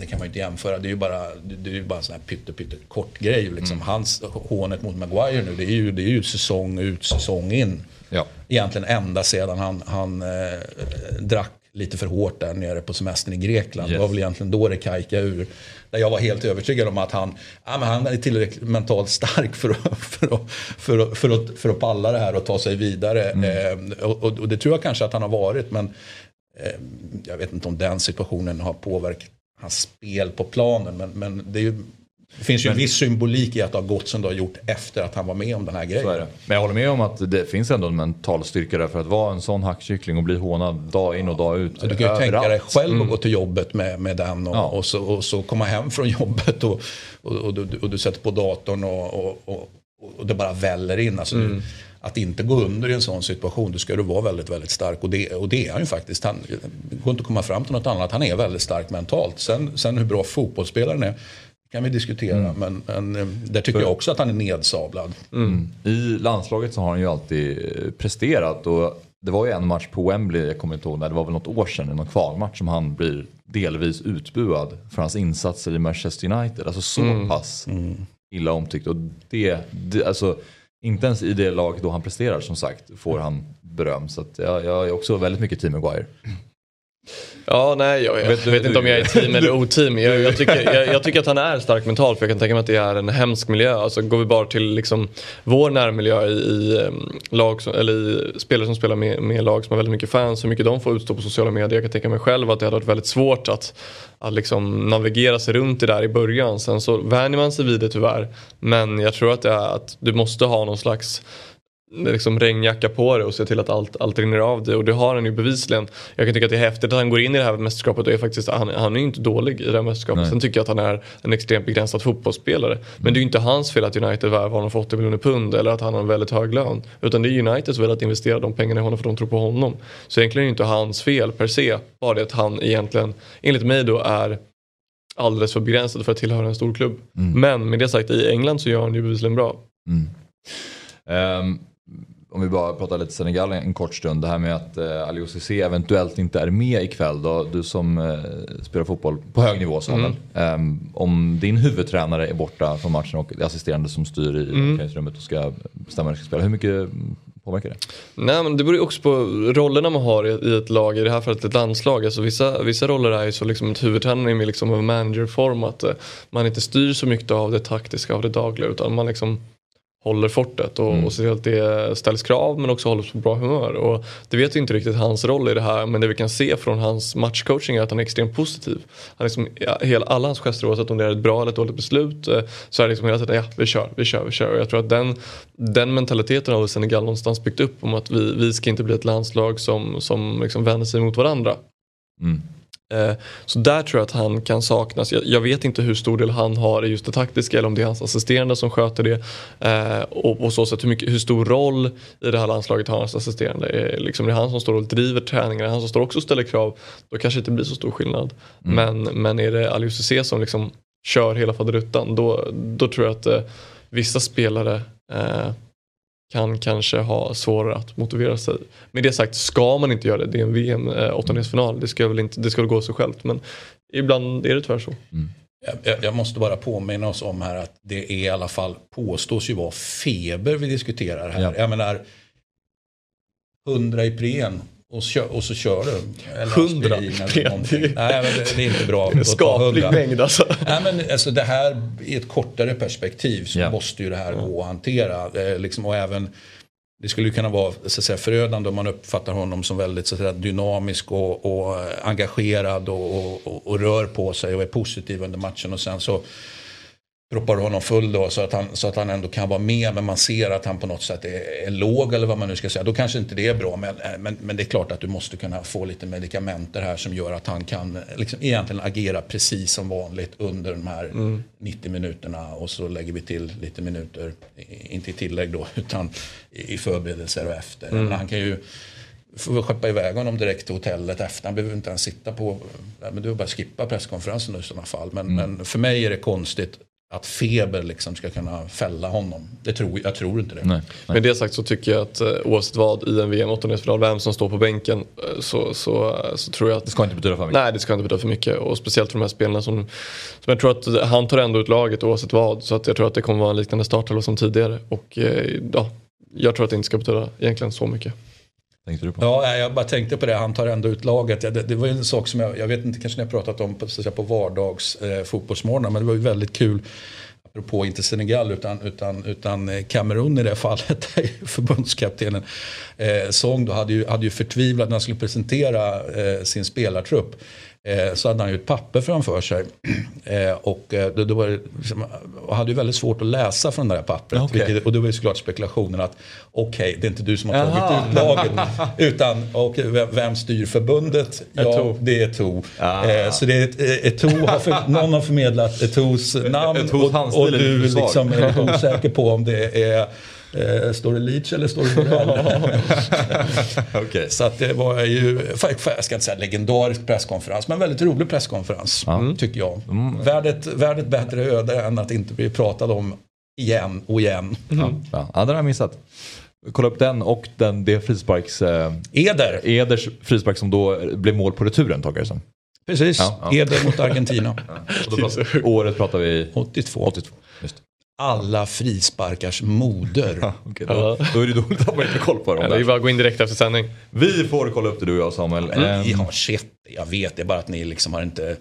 det kan man ju inte jämföra. Det är ju bara, det är ju bara en sån här pytte, pytte kort grej. Liksom. Mm. Hans hånet mot Maguire nu, det är ju, det är ju säsong ut, säsong in. Ja. Egentligen ända sedan han, han eh, drack lite för hårt där nere på semestern i Grekland. Yes. Det var väl egentligen då det kajkade ur. Där jag var helt övertygad om att han, ja, men han är tillräckligt mentalt stark för att, för, att, för, att, för, att, för att palla det här och ta sig vidare. Mm. Eh, och, och, det tror jag kanske att han har varit. Men eh, jag vet inte om den situationen har påverkat hans spel på planen. Men, men det, är ju, det finns ju en Men- viss symbolik i att det har gått som det har gjort efter att han var med om den här grejen. Men jag håller med om att det finns ändå en mental styrka där för att vara en sån hackkyckling och bli hånad dag in och dag ut. Ja, du kan ju tänka dig överallt. själv Mm. att gå till jobbet med, med den och, Ja. och, så, och så komma hem från jobbet och, och, och, du, och du sätter på datorn och, och, och, och det bara väller in. Alltså, Mm. du, att inte gå under i en sån situation, då ska du vara väldigt, väldigt stark. Och det, och det är han ju faktiskt. Han, det går inte att komma fram till något annat. Han är väldigt stark mentalt. Sen, sen hur bra fotbollsspelaren är kan vi diskutera. Mm. Men, men eh, där tycker jag också att han är nedsablad. Mm. I landslaget så har han ju alltid eh, presterat och det var ju en match på Wembley, jag kommer inte ihåg när, det var väl något år sedan, i någon kvalmatch som han blir delvis utbuad för hans insatser i Manchester United. Alltså så Mm. pass illa omtyckt och det, det, alltså inte ens i det lag då han presterar som sagt får han beröm. Så att jag, jag är också väldigt mycket team Maguire. Ja, nej, jag, jag Vet vet, du- inte om jag är team eller oteam. Jag, jag, tycker, jag, jag tycker att han är stark mentalt för jag kan tänka mig att det är en hemsk miljö. Alltså, går vi bara till liksom, vår närmiljö i, i, lag som, eller i spelare som spelar med, med lag som har väldigt mycket fans, hur mycket de får utstå på sociala medier. Jag kan tänka mig själv att det hade varit väldigt svårt att, att liksom navigera sig runt det där i början. Sen så vänjer man sig vid det tyvärr. Men jag tror att, det är att du måste ha någon slags liksom regnjacka på det och se till att allt, allt rinner av dig och det har han ju bevisligen. Jag kan tycka att det är häftigt att han går in i det här mästerskapet och är faktiskt, han, han är ju inte dålig i det här mästerskapet. Nej. Sen tycker jag att han är en extremt begränsad fotbollsspelare. Men det är ju inte hans fel att United värvar honom för 80 miljoner pund eller att han har en väldigt hög lön. Utan det är Uniteds fel att investera de pengarna i honom för de tror på honom. Så egentligen är det inte hans fel per se. Bara det att han egentligen, enligt mig då, är alldeles för begränsad för att tillhöra en stor klubb. Mm. Men med det sagt, i England så gör han ju bevisligen bra. Mm. Ehm, om vi bara pratar lite Senegal en kort stund. Det här med att uh, Aliou Cissé eventuellt inte är med ikväll. Då, du som eh, spelar fotboll på hög nivå Samuel. Mm. Ehm, om din huvudtränare är borta från matchen och assisterande som styr i Mm. omklädningsrummet och ska bestämma hur ska spela. Hur mycket påverkar det? Nej men det beror ju också på rollerna man har i, ett lag, i det här fallet ett landslag. Alltså vissa, vissa roller är ju så liksom att huvudtränaren är mer liksom av managerform. Att eh, man inte styr så mycket av det taktiska, av det dagliga. Utan man liksom håller fortet och, Mm. och ser till att det ställs krav men också håller på bra humör. Och det vet vi inte riktigt hans roll i det här men det vi kan se från hans matchcoaching är att han är extremt positiv. Han liksom, hela, alla hans gester oavsett om det är ett bra eller ett dåligt beslut eh, så är det liksom hela tiden ja vi kör, vi kör, vi kör. Och jag tror att den, den mentaliteten har Senegal någonstans byggt upp om att vi, vi ska inte bli ett landslag som, som liksom vänder sig mot varandra. Mm. Eh, Så där tror jag att han kan saknas. Jag, vet inte hur stor del han har i just det taktiska eller om det är hans assisterande som sköter det. Eh, och på så sätt hur, mycket, hur stor roll i det här landslaget har hans assisterande. Eh, liksom det är han som står och driver träningarna, han som står också och ställer krav. Då kanske det inte blir så stor skillnad. Mm. Men, men är det Aliou Cissé som liksom kör hela faderuttan då, då tror jag att eh, vissa spelare eh, kan kanske ha svårare att motivera sig. Med det sagt ska man inte göra det. Det är en VM eh, åttondelsfinal. Det ska väl inte, det ska väl gå sig självt. Men ibland är det tyvärr så. Jag- Jag, jag måste bara påminna oss om här att det är i alla fall påstås ju vara feber vi diskuterar här. Ja. Jag menar 100 Ipren och, kö- och så kör du. Eller 100 aspirin eller Ipren, någonting. det är- Nej men det, det är inte bra. En skaplig 100. mängd alltså. Nej men alltså det här i ett kortare perspektiv så Ja. måste ju det här gå att hantera. Eh, liksom, och även det skulle ju kunna vara så att säga, förödande om man uppfattar honom som väldigt så att säga, dynamisk och, och engagerad och, och, och, rör på sig och är positiv under matchen och sen så proppar honom full då så att, han, så att han ändå kan vara med men man ser att han på något sätt är, är låg eller vad man nu ska säga. Då kanske inte det är bra men, men, men det är klart att du måste kunna få lite medikamenter här som gör att han kan liksom egentligen agera precis som vanligt under de här mm. 90 minuterna och så lägger vi till lite minuter, inte i tillägg då utan i förberedelser och efter. Mm. Han kan ju får skeppa iväg honom direkt till hotellet efter. Han behöver inte ens sitta på, men du behöver bara skippa presskonferensen i sådana fall. Men, mm. men för mig är det konstigt att feber liksom ska kunna fälla honom. Det tror, jag tror inte det. Nej, nej. Med det sagt så tycker jag att eh, oavsett vad i en VM åttondelsfinal, vem som står på bänken eh, så, så, så tror jag att... Det ska inte betyda för mycket. Nej, det ska inte betyda för mycket. Och speciellt för de här spelarna som, som jag tror att han tar ändå ut laget oavsett vad. Så att jag tror att det kommer vara en liknande startelva som tidigare. Och eh, ja, jag tror att det inte ska betyda egentligen så mycket. Tänkte du på? Ja, jag bara tänkte på det. Han tar ändå ut laget. Det, det var ju en sak som jag, jag vet inte, kanske ni har pratat om på, på vardags eh, fotbollsmorgnar, men det var ju väldigt kul apropå inte Senegal utan, utan, utan eh, Kamerun i det fallet, förbundskaptenen eh, Song då hade ju, hade ju förtvivlat när han skulle presentera eh, sin spelartrupp. Eh, så hade han ju ett papper framför sig. Eh, och eh, då, då var det, liksom, hade ju väldigt svårt att läsa från det här pappret. Okay. Vilket, och då var ju såklart spekulationen att okej, okay, det är inte du som har tagit Aha. ut laget. utan och, vem, vem styr förbundet? Ja, det är Eto. Ah. Eh, så det är Eto, har för, någon har förmedlat Etos namn. Etos och, och du liksom är osäker på om det är Eh, står det Leach eller står det Borrell? okay. Så att det var ju, jag ska inte säga legendarisk presskonferens, men väldigt rolig presskonferens. Mm. Tycker jag. Mm. Värdet, värdet bättre öde än att inte bli pratad om igen och igen. Mm. Ja, ja, den har jag missat. Kolla upp den och den, det frisparks... Eh, Eder. Eders frispark som då blev mål på returen tolkar jag som. Precis, ja, ja. Eder mot Argentina. pratar, året pratar vi? 82. 82. Just alla frisparkars moder. Ja, okay, då, då, är det dåligt att man inte har koll på dem. Ja, vi bara gå in direkt efter sändning. Vi får kolla upp det du och jag Samuel. Vi har sett det, jag vet det. Bara att ni liksom har inte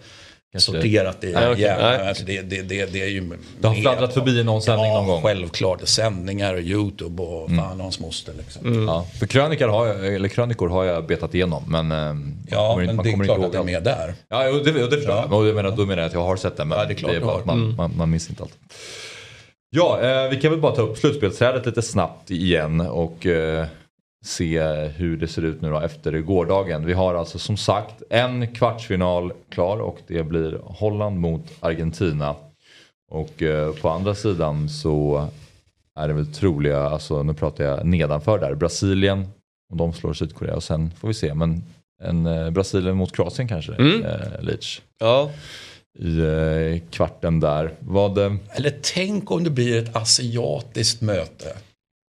Kanske sorterat det i okay. hjärnan. Alltså det, det, det, det är ju... Det har fladdrat förbi någon sändning ja, någon gång? självklart. Sändningar och YouTube och mm. fan hans moster. Liksom. Mm. Ja, för krönikor har, jag, eller krönikor har jag betat igenom. Men, eh, ja, men man det är klart att det är med där. Ja, det, det förstår jag. Ja. Men då menar jag att jag har sett det. Men ja, det är, klart det är bara att man, mm. man, man minns inte allt. Ja, eh, vi kan väl bara ta upp slutspelsträdet lite snabbt igen och eh, se hur det ser ut nu då efter gårdagen. Vi har alltså som sagt en kvartsfinal klar och det blir Holland mot Argentina. Och eh, på andra sidan så är det väl troliga, alltså nu pratar jag nedanför där, Brasilien och de slår Sydkorea och sen får vi se. Men en eh, Brasilien mot Kroatien kanske, mm. eh, Leach. Ja i eh, kvarten där. Vad, eh, Eller tänk om det blir ett asiatiskt möte.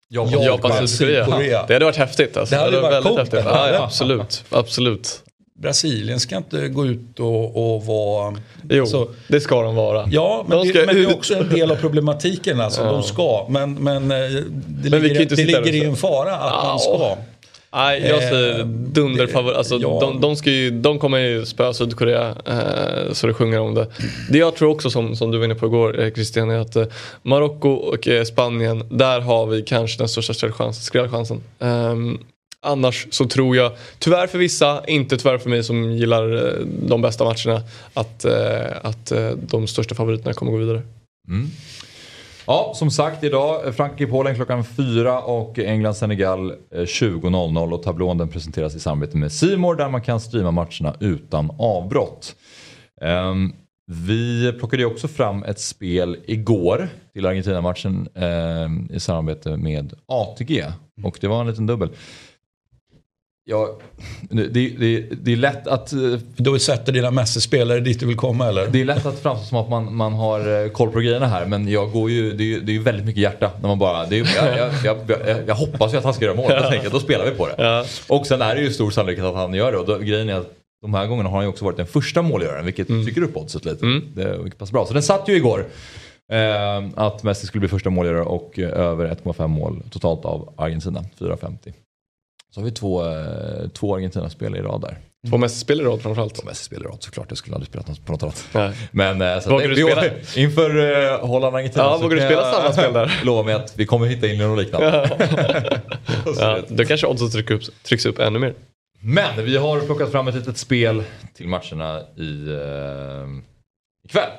Japan, Japan Sydkorea. Det hade varit häftigt. Alltså. Det hade, det hade varit väldigt häftigt. Ja, ja, absolut. absolut. Brasilien ska inte gå ut och, och vara... Jo, så, det ska de vara. Ja, men, de det, men det, är också en del av problematiken. Alltså, ja. De ska, men, men eh, det men ligger, det ligger i en fara att ja. man ska. Nej, jag säger eh, dunderfavorit. Alltså, ja. de, de, ska ju, de kommer ju spöa Sydkorea eh, så det sjunger om det. Det jag tror också som, som du var inne på igår eh, Christian är att eh, Marocko och eh, Spanien, där har vi kanske den största skrällchansen. Eh, annars så tror jag, tyvärr för vissa, inte tyvärr för mig som gillar eh, de bästa matcherna, att, att de största favoriterna kommer gå vidare. Mm. Ja, som sagt idag Frankrike-Polen klockan 4 och England-Senegal 20.00 eh, och tablån den presenteras i samarbete med Simor där man kan streama matcherna utan avbrott. Um, vi plockade också fram ett spel igår till Argentina-matchen um, i samarbete med ATG och det var en liten dubbel. Ja, det, det, det är lätt att... Eh, du sätter dina mästerspelare dit du vill komma eller? Det är lätt att framstå som att man, man har eh, koll på grejerna här men jag går ju, det, är, det är ju väldigt mycket hjärta när man bara... Det är, jag, jag, jag, jag, hoppas ju att han ska göra mål, jag tänker, då spelar vi på det. Ja. Och sen är det ju stor sannolikhet att han gör det och då, grejen är att de här gångerna har han ju också varit den första målgöraren vilket mm. trycker upp oddset lite. Mm. Det, vilket passar bra. Så den satt ju igår. Eh, att Messi skulle bli första målgörare och eh, över 1,5 mål totalt av Argentina, 4,50. Så har vi två, eh, två Argentina-spel i rad där. Två mästerspel i rad framförallt. Två mästerspel i rad såklart, jag skulle aldrig något på något annat. Nej. Men eh, så Vågar att, du spela? inför uh, Holland-Argentina Ja, så vågar du spela samma spel där? lova mig att vi kommer hitta in i något liknande. Ja, då kanske oddsen trycks upp, trycks upp ännu mer. Men vi har plockat fram ett litet spel till matcherna i, eh, ikväll.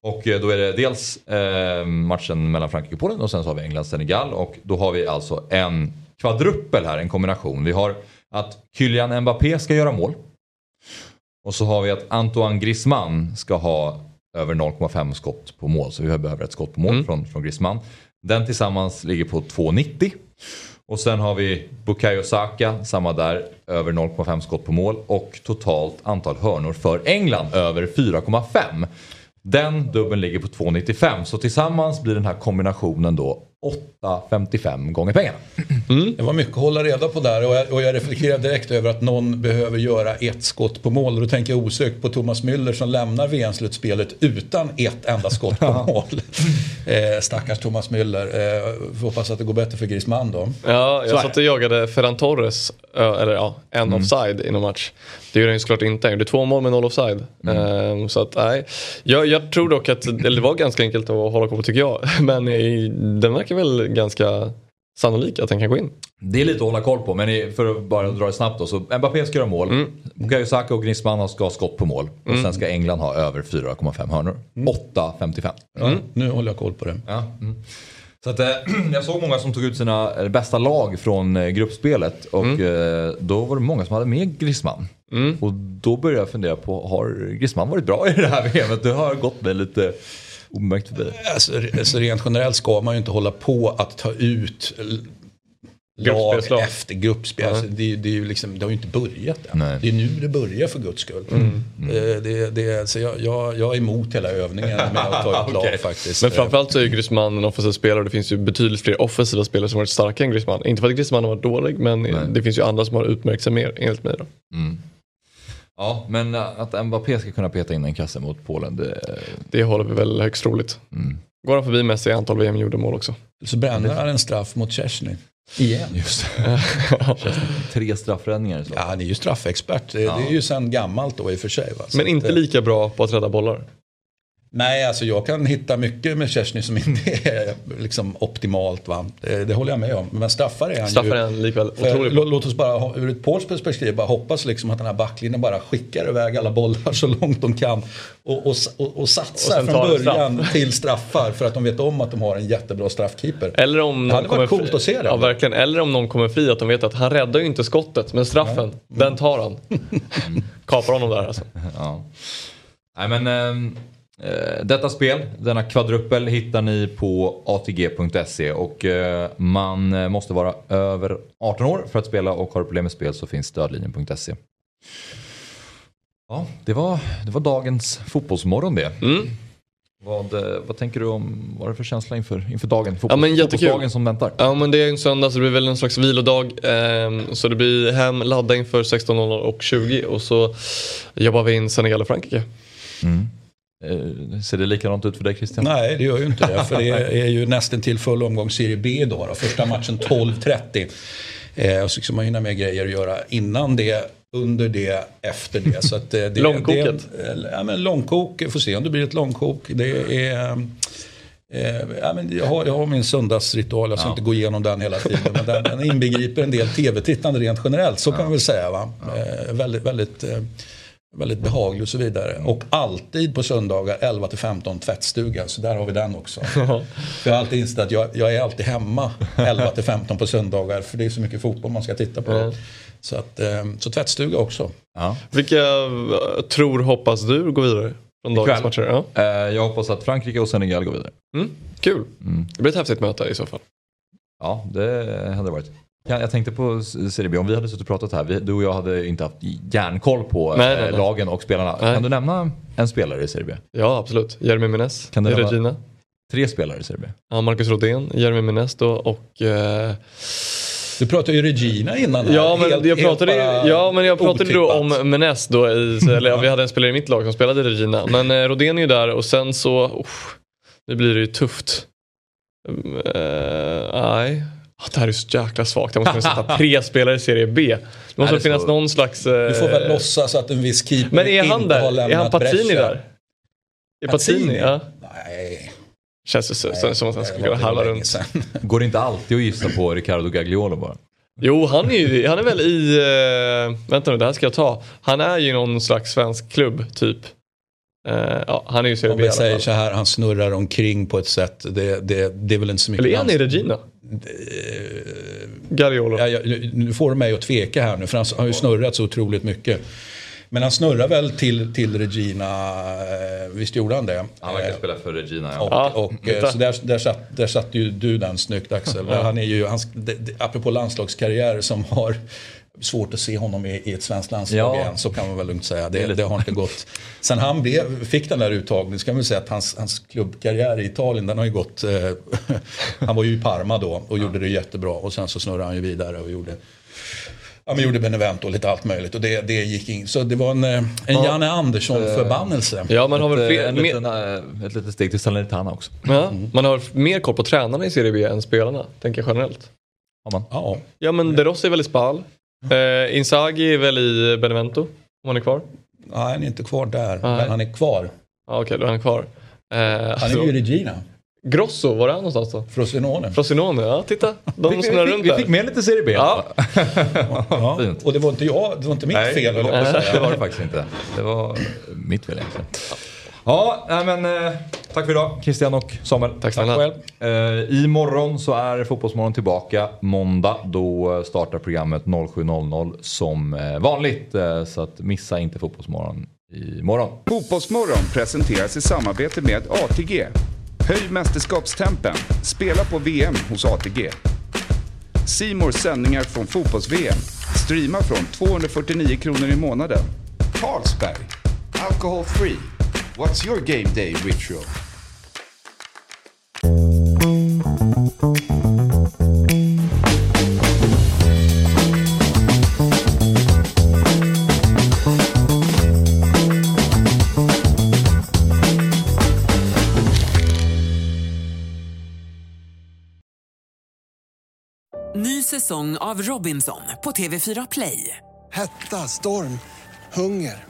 Och då är det dels eh, matchen mellan Frankrike och Polen och sen så har vi England-Senegal. Och då har vi alltså en kvadruppel här, en kombination. Vi har att Kylian Mbappé ska göra mål. Och så har vi att Antoine Griezmann ska ha över 0,5 skott på mål. Så vi behöver ett skott på mål från, från Griezmann. Den tillsammans ligger på 2,90. Och sen har vi Bukayo Saka, samma där, över 0,5 skott på mål. Och totalt antal hörnor för England över 4,5. Den dubbeln ligger på 2,95. Så tillsammans blir den här kombinationen då 8,55 gånger pengarna. Det var mycket att hålla reda på där och jag, och jag reflekterar direkt över att någon behöver göra ett skott på mål. Och då tänker jag osökt på Thomas Müller som lämnar VM-slutspelet utan ett enda skott på mål. Eh, stackars Thomas Müller. Eh, får hoppas att det går bättre för Griezmann då. Ja, jag satt och jagade Ferran Torres, eller ja, en Mm. offside i någon match. Det gör han ju såklart inte, han gjorde två mål med noll offside. Mm. Ehm, så att nej, jag, jag tror dock att eller det var ganska enkelt att hålla koll på tycker jag. Men i, den verkar väl ganska sannolik att den kan gå in. Det är lite att hålla koll på, men för att bara dra det snabbt då. Så Mbappé ska göra mål. Bukayo Saka och Griezmann ska ha skott på mål. Och Mm. sen ska England ha över 4,5 hörnor. 8,55. Ja, Nu håller jag koll på det. Ja. Mm. Så att, eh, jag såg många som tog ut sina eh, bästa lag från eh, gruppspelet och eh, då var det många som hade med Griezmann. Och då började jag fundera på, har Griezmann varit bra i det här VMet? Det har gått mig lite omärkt förbi. Alltså, alltså rent generellt ska man ju inte hålla på att ta ut lag Gruppspelslag. efter gruppspel. Alltså, det, det, är ju liksom, det har ju inte börjat än. Nej. Det är nu det börjar för guds skull. Mm. Eh, Det, det, så jag, jag, jag är emot hela övningen med att ta ut lag faktiskt. Men framförallt så är ju Griezmann en offensiv spelare och det finns ju betydligt fler offensiva spelare som varit starka än Griezmann. Inte för att Griezmann har varit dålig men det finns ju andra som har utmärkt sig mer enligt mig. Då. Ja, men att Mbappé ska kunna peta in en kasse mot Polen, det... Det håller vi väl högst troligt. Går han förbi Messi i antal VM gjorda mål också. Så bränner han en straff mot Chesney. Igen. Just Tre straffräddningar. Så. Ja, han är ju straffexpert. Det, Ja. det är ju sen gammalt då i och för sig. Va? Men inte eh, lika bra på att rädda bollar. Nej, alltså jag kan hitta mycket med Chesney som inte är liksom optimalt. Va? Det, det håller jag med om. Men straffar är han Straffar ju. är han likväl För, otrolig lå- på. låt oss bara ha- ur ett polskt perspektiv bara hoppas liksom att den här backlinjen bara skickar iväg alla bollar så långt de kan. Och, och, och, och satsar Och från en straff. början till straffar för att de vet om att de har en jättebra straffkeeper. Eller om Det hade varit kommer coolt att se det. Ja, verkligen. Eller om någon kommer fri att de vet att han räddar ju inte skottet men straffen, den tar han. Kapar honom där alltså. Ja. Nej men eh, detta spel, denna kvadruppel hittar ni på atg.se och eh, man eh, måste vara över 18 år för att spela och har du problem med spel så finns stödlinjen.se. Ja, det var, det var dagens fotbollsmorgon det. Vad, eh, vad tänker du om, vad är det för känsla inför, inför dagen? Fotbolls, Ja, men jättekul. som väntar. Ja men det är en söndag så det blir väl en slags vilodag. ehm, så det blir hem, ladda inför 16.00 och 20 och så jobbar vi in Senegal och Frankrike. Eh, ser det likadant ut för dig Christian? Nej, det gör ju inte det. För det är ju nästan till full omgång Serie B idag. Då. Första matchen 12.30. Eh, och så ska man hinna med grejer att göra innan det, under det, efter det. Så att, eh, det Långkoket. Det, ja, men långkok, får se om det blir ett långkok. Det är... Eh, ja, men jag, har, jag har min söndagsritual, jag ska inte gå igenom den hela tiden. Men den, den inbegriper en del tv-tittande rent generellt, så kan man väl säga. Va? Eh, väldigt, väldigt, eh, väldigt behaglig och så vidare. Och alltid på söndagar 11 till 15 tvättstuga, så där har vi den också. För jag har alltid insett att jag, jag är alltid hemma 11 till 15 på söndagar, för det är så mycket fotboll man ska titta på. Mm. Så, att, eh, så tvättstuga också. Ja. Vilka eh, tror, hoppas du går vidare från dagens matcher? Ja. Eh, jag hoppas att Frankrike och Senegal går vidare. Mm, kul, det blir ett häftigt möte i så fall. Ja, det hade det varit. Jag jag tänkte på Serie om vi hade suttit och pratat här, vi, du och jag hade inte haft järnkoll på Nej, eh, nej, nej. lagen och spelarna. Nej. Kan du nämna en spelare i Serie? Ja absolut, Jeremy Menez, Kan du nämna- Regina. Tre spelare i Serie. Ja, Marcus Rodén, Jeremy Menez då och... Eh, Du pratade ju Regina innan. här. ja, men Helt- jag pratade, ja men jag pratade då om Menez då, i, eller vi hade en spelare i mitt lag som spelade Regina. Men eh, Rodén är ju där och sen så, usch, nu blir det ju tufft. Mm, eh, Nej, Ah, Det här är så jäkla svagt. Jag måste sätta tre spelare i Serie B. Det måste Nej, det är finnas så- någon slags... eh, Du får väl låtsas att en viss keeper Men är han inte har där? Är lämnat han Patini bräschen. där? Är Patini? Ja. Nej. Känns det så, så, som att han skulle det kunna halva runt. Går det inte alltid att gissa på Ricardo Gagliolo bara? Jo, han är, ju, han är väl i... eh, vänta nu, det här ska jag ta. Han är ju i någon slags svensk klubb, typ. Eh, ja, han är ju i Serie Om vi säger så här, han snurrar omkring på ett sätt. Det, det, det är väl inte så mycket... Eller är han i Regina? Gagliolo. Ja, jag, nu får du mig att tveka här nu, för han har ju snurrat så otroligt mycket. Men han snurrar väl till, till Regina, eh, visst gjorde han det? Han verkar Eh, spela för Regina, ja. Och, Ja, och, eh, titta. så där, där, satt, där satt ju du den snyggt Axel. Han är ju, han, apropå landslagskarriär som har svårt att se honom i, i ett svenskt landslag Ja. igen, så kan man väl lugnt säga. Det Det, har inte gått. Sen han blev, fick den där uttagningen, ska man väl säga att hans, hans klubbkarriär i Italien, den har ju gått... Eh, han var ju i Parma då och gjorde det jättebra och sen så snurrade han ju vidare och gjorde Ja, men gjorde Benevento och lite allt möjligt och det, det gick in. Så det var en, eh, en Janne Andersson-förbannelse. Ja, man har väl fler, eh, en mer, liten, eh, ett litet steg till Salernitana också. ja, man har mer koll på tränarna i Serie B än spelarna, tänker jag generellt. Har man? Ja, Ja, men De Rossi är väl i Spal. Eh, Inzaghi är väl i Benevento, om han är kvar. nej, han är inte kvar där, Nej. men han är kvar. Ja, Okej, då är han kvar. Eh, Han alltså, är ju i Regina, Grosso, var är han någonstans då? Frosinone. Frosinone, ja titta. De Vi, snurrar vi, runt vi där. fick med lite Serie B. Ja. Ja, Fint. och det var inte jag, det var inte mitt Nej, fel. det var, det var det faktiskt inte. Det var mitt fel egentligen. Ja, nej men eh, tack för idag Christian och Samuel. Tack snälla. själv. Eh, imorgon så är Fotbollsmorgon tillbaka. Måndag då eh, startar programmet 07.00 som eh, vanligt. Eh, så att missa inte Fotbollsmorgon imorgon. Fotbollsmorgon presenteras i samarbete med ATG. Höj mästerskapstempen. Spela på VM hos ATG. Simors sändningar från fotbolls-VM. Streama från 249 kronor i månaden. Carlsberg. Alcohol free. What's your game day ritual? Ny säsong av Robinson på TV4 Play. Hetta, storm, hunger.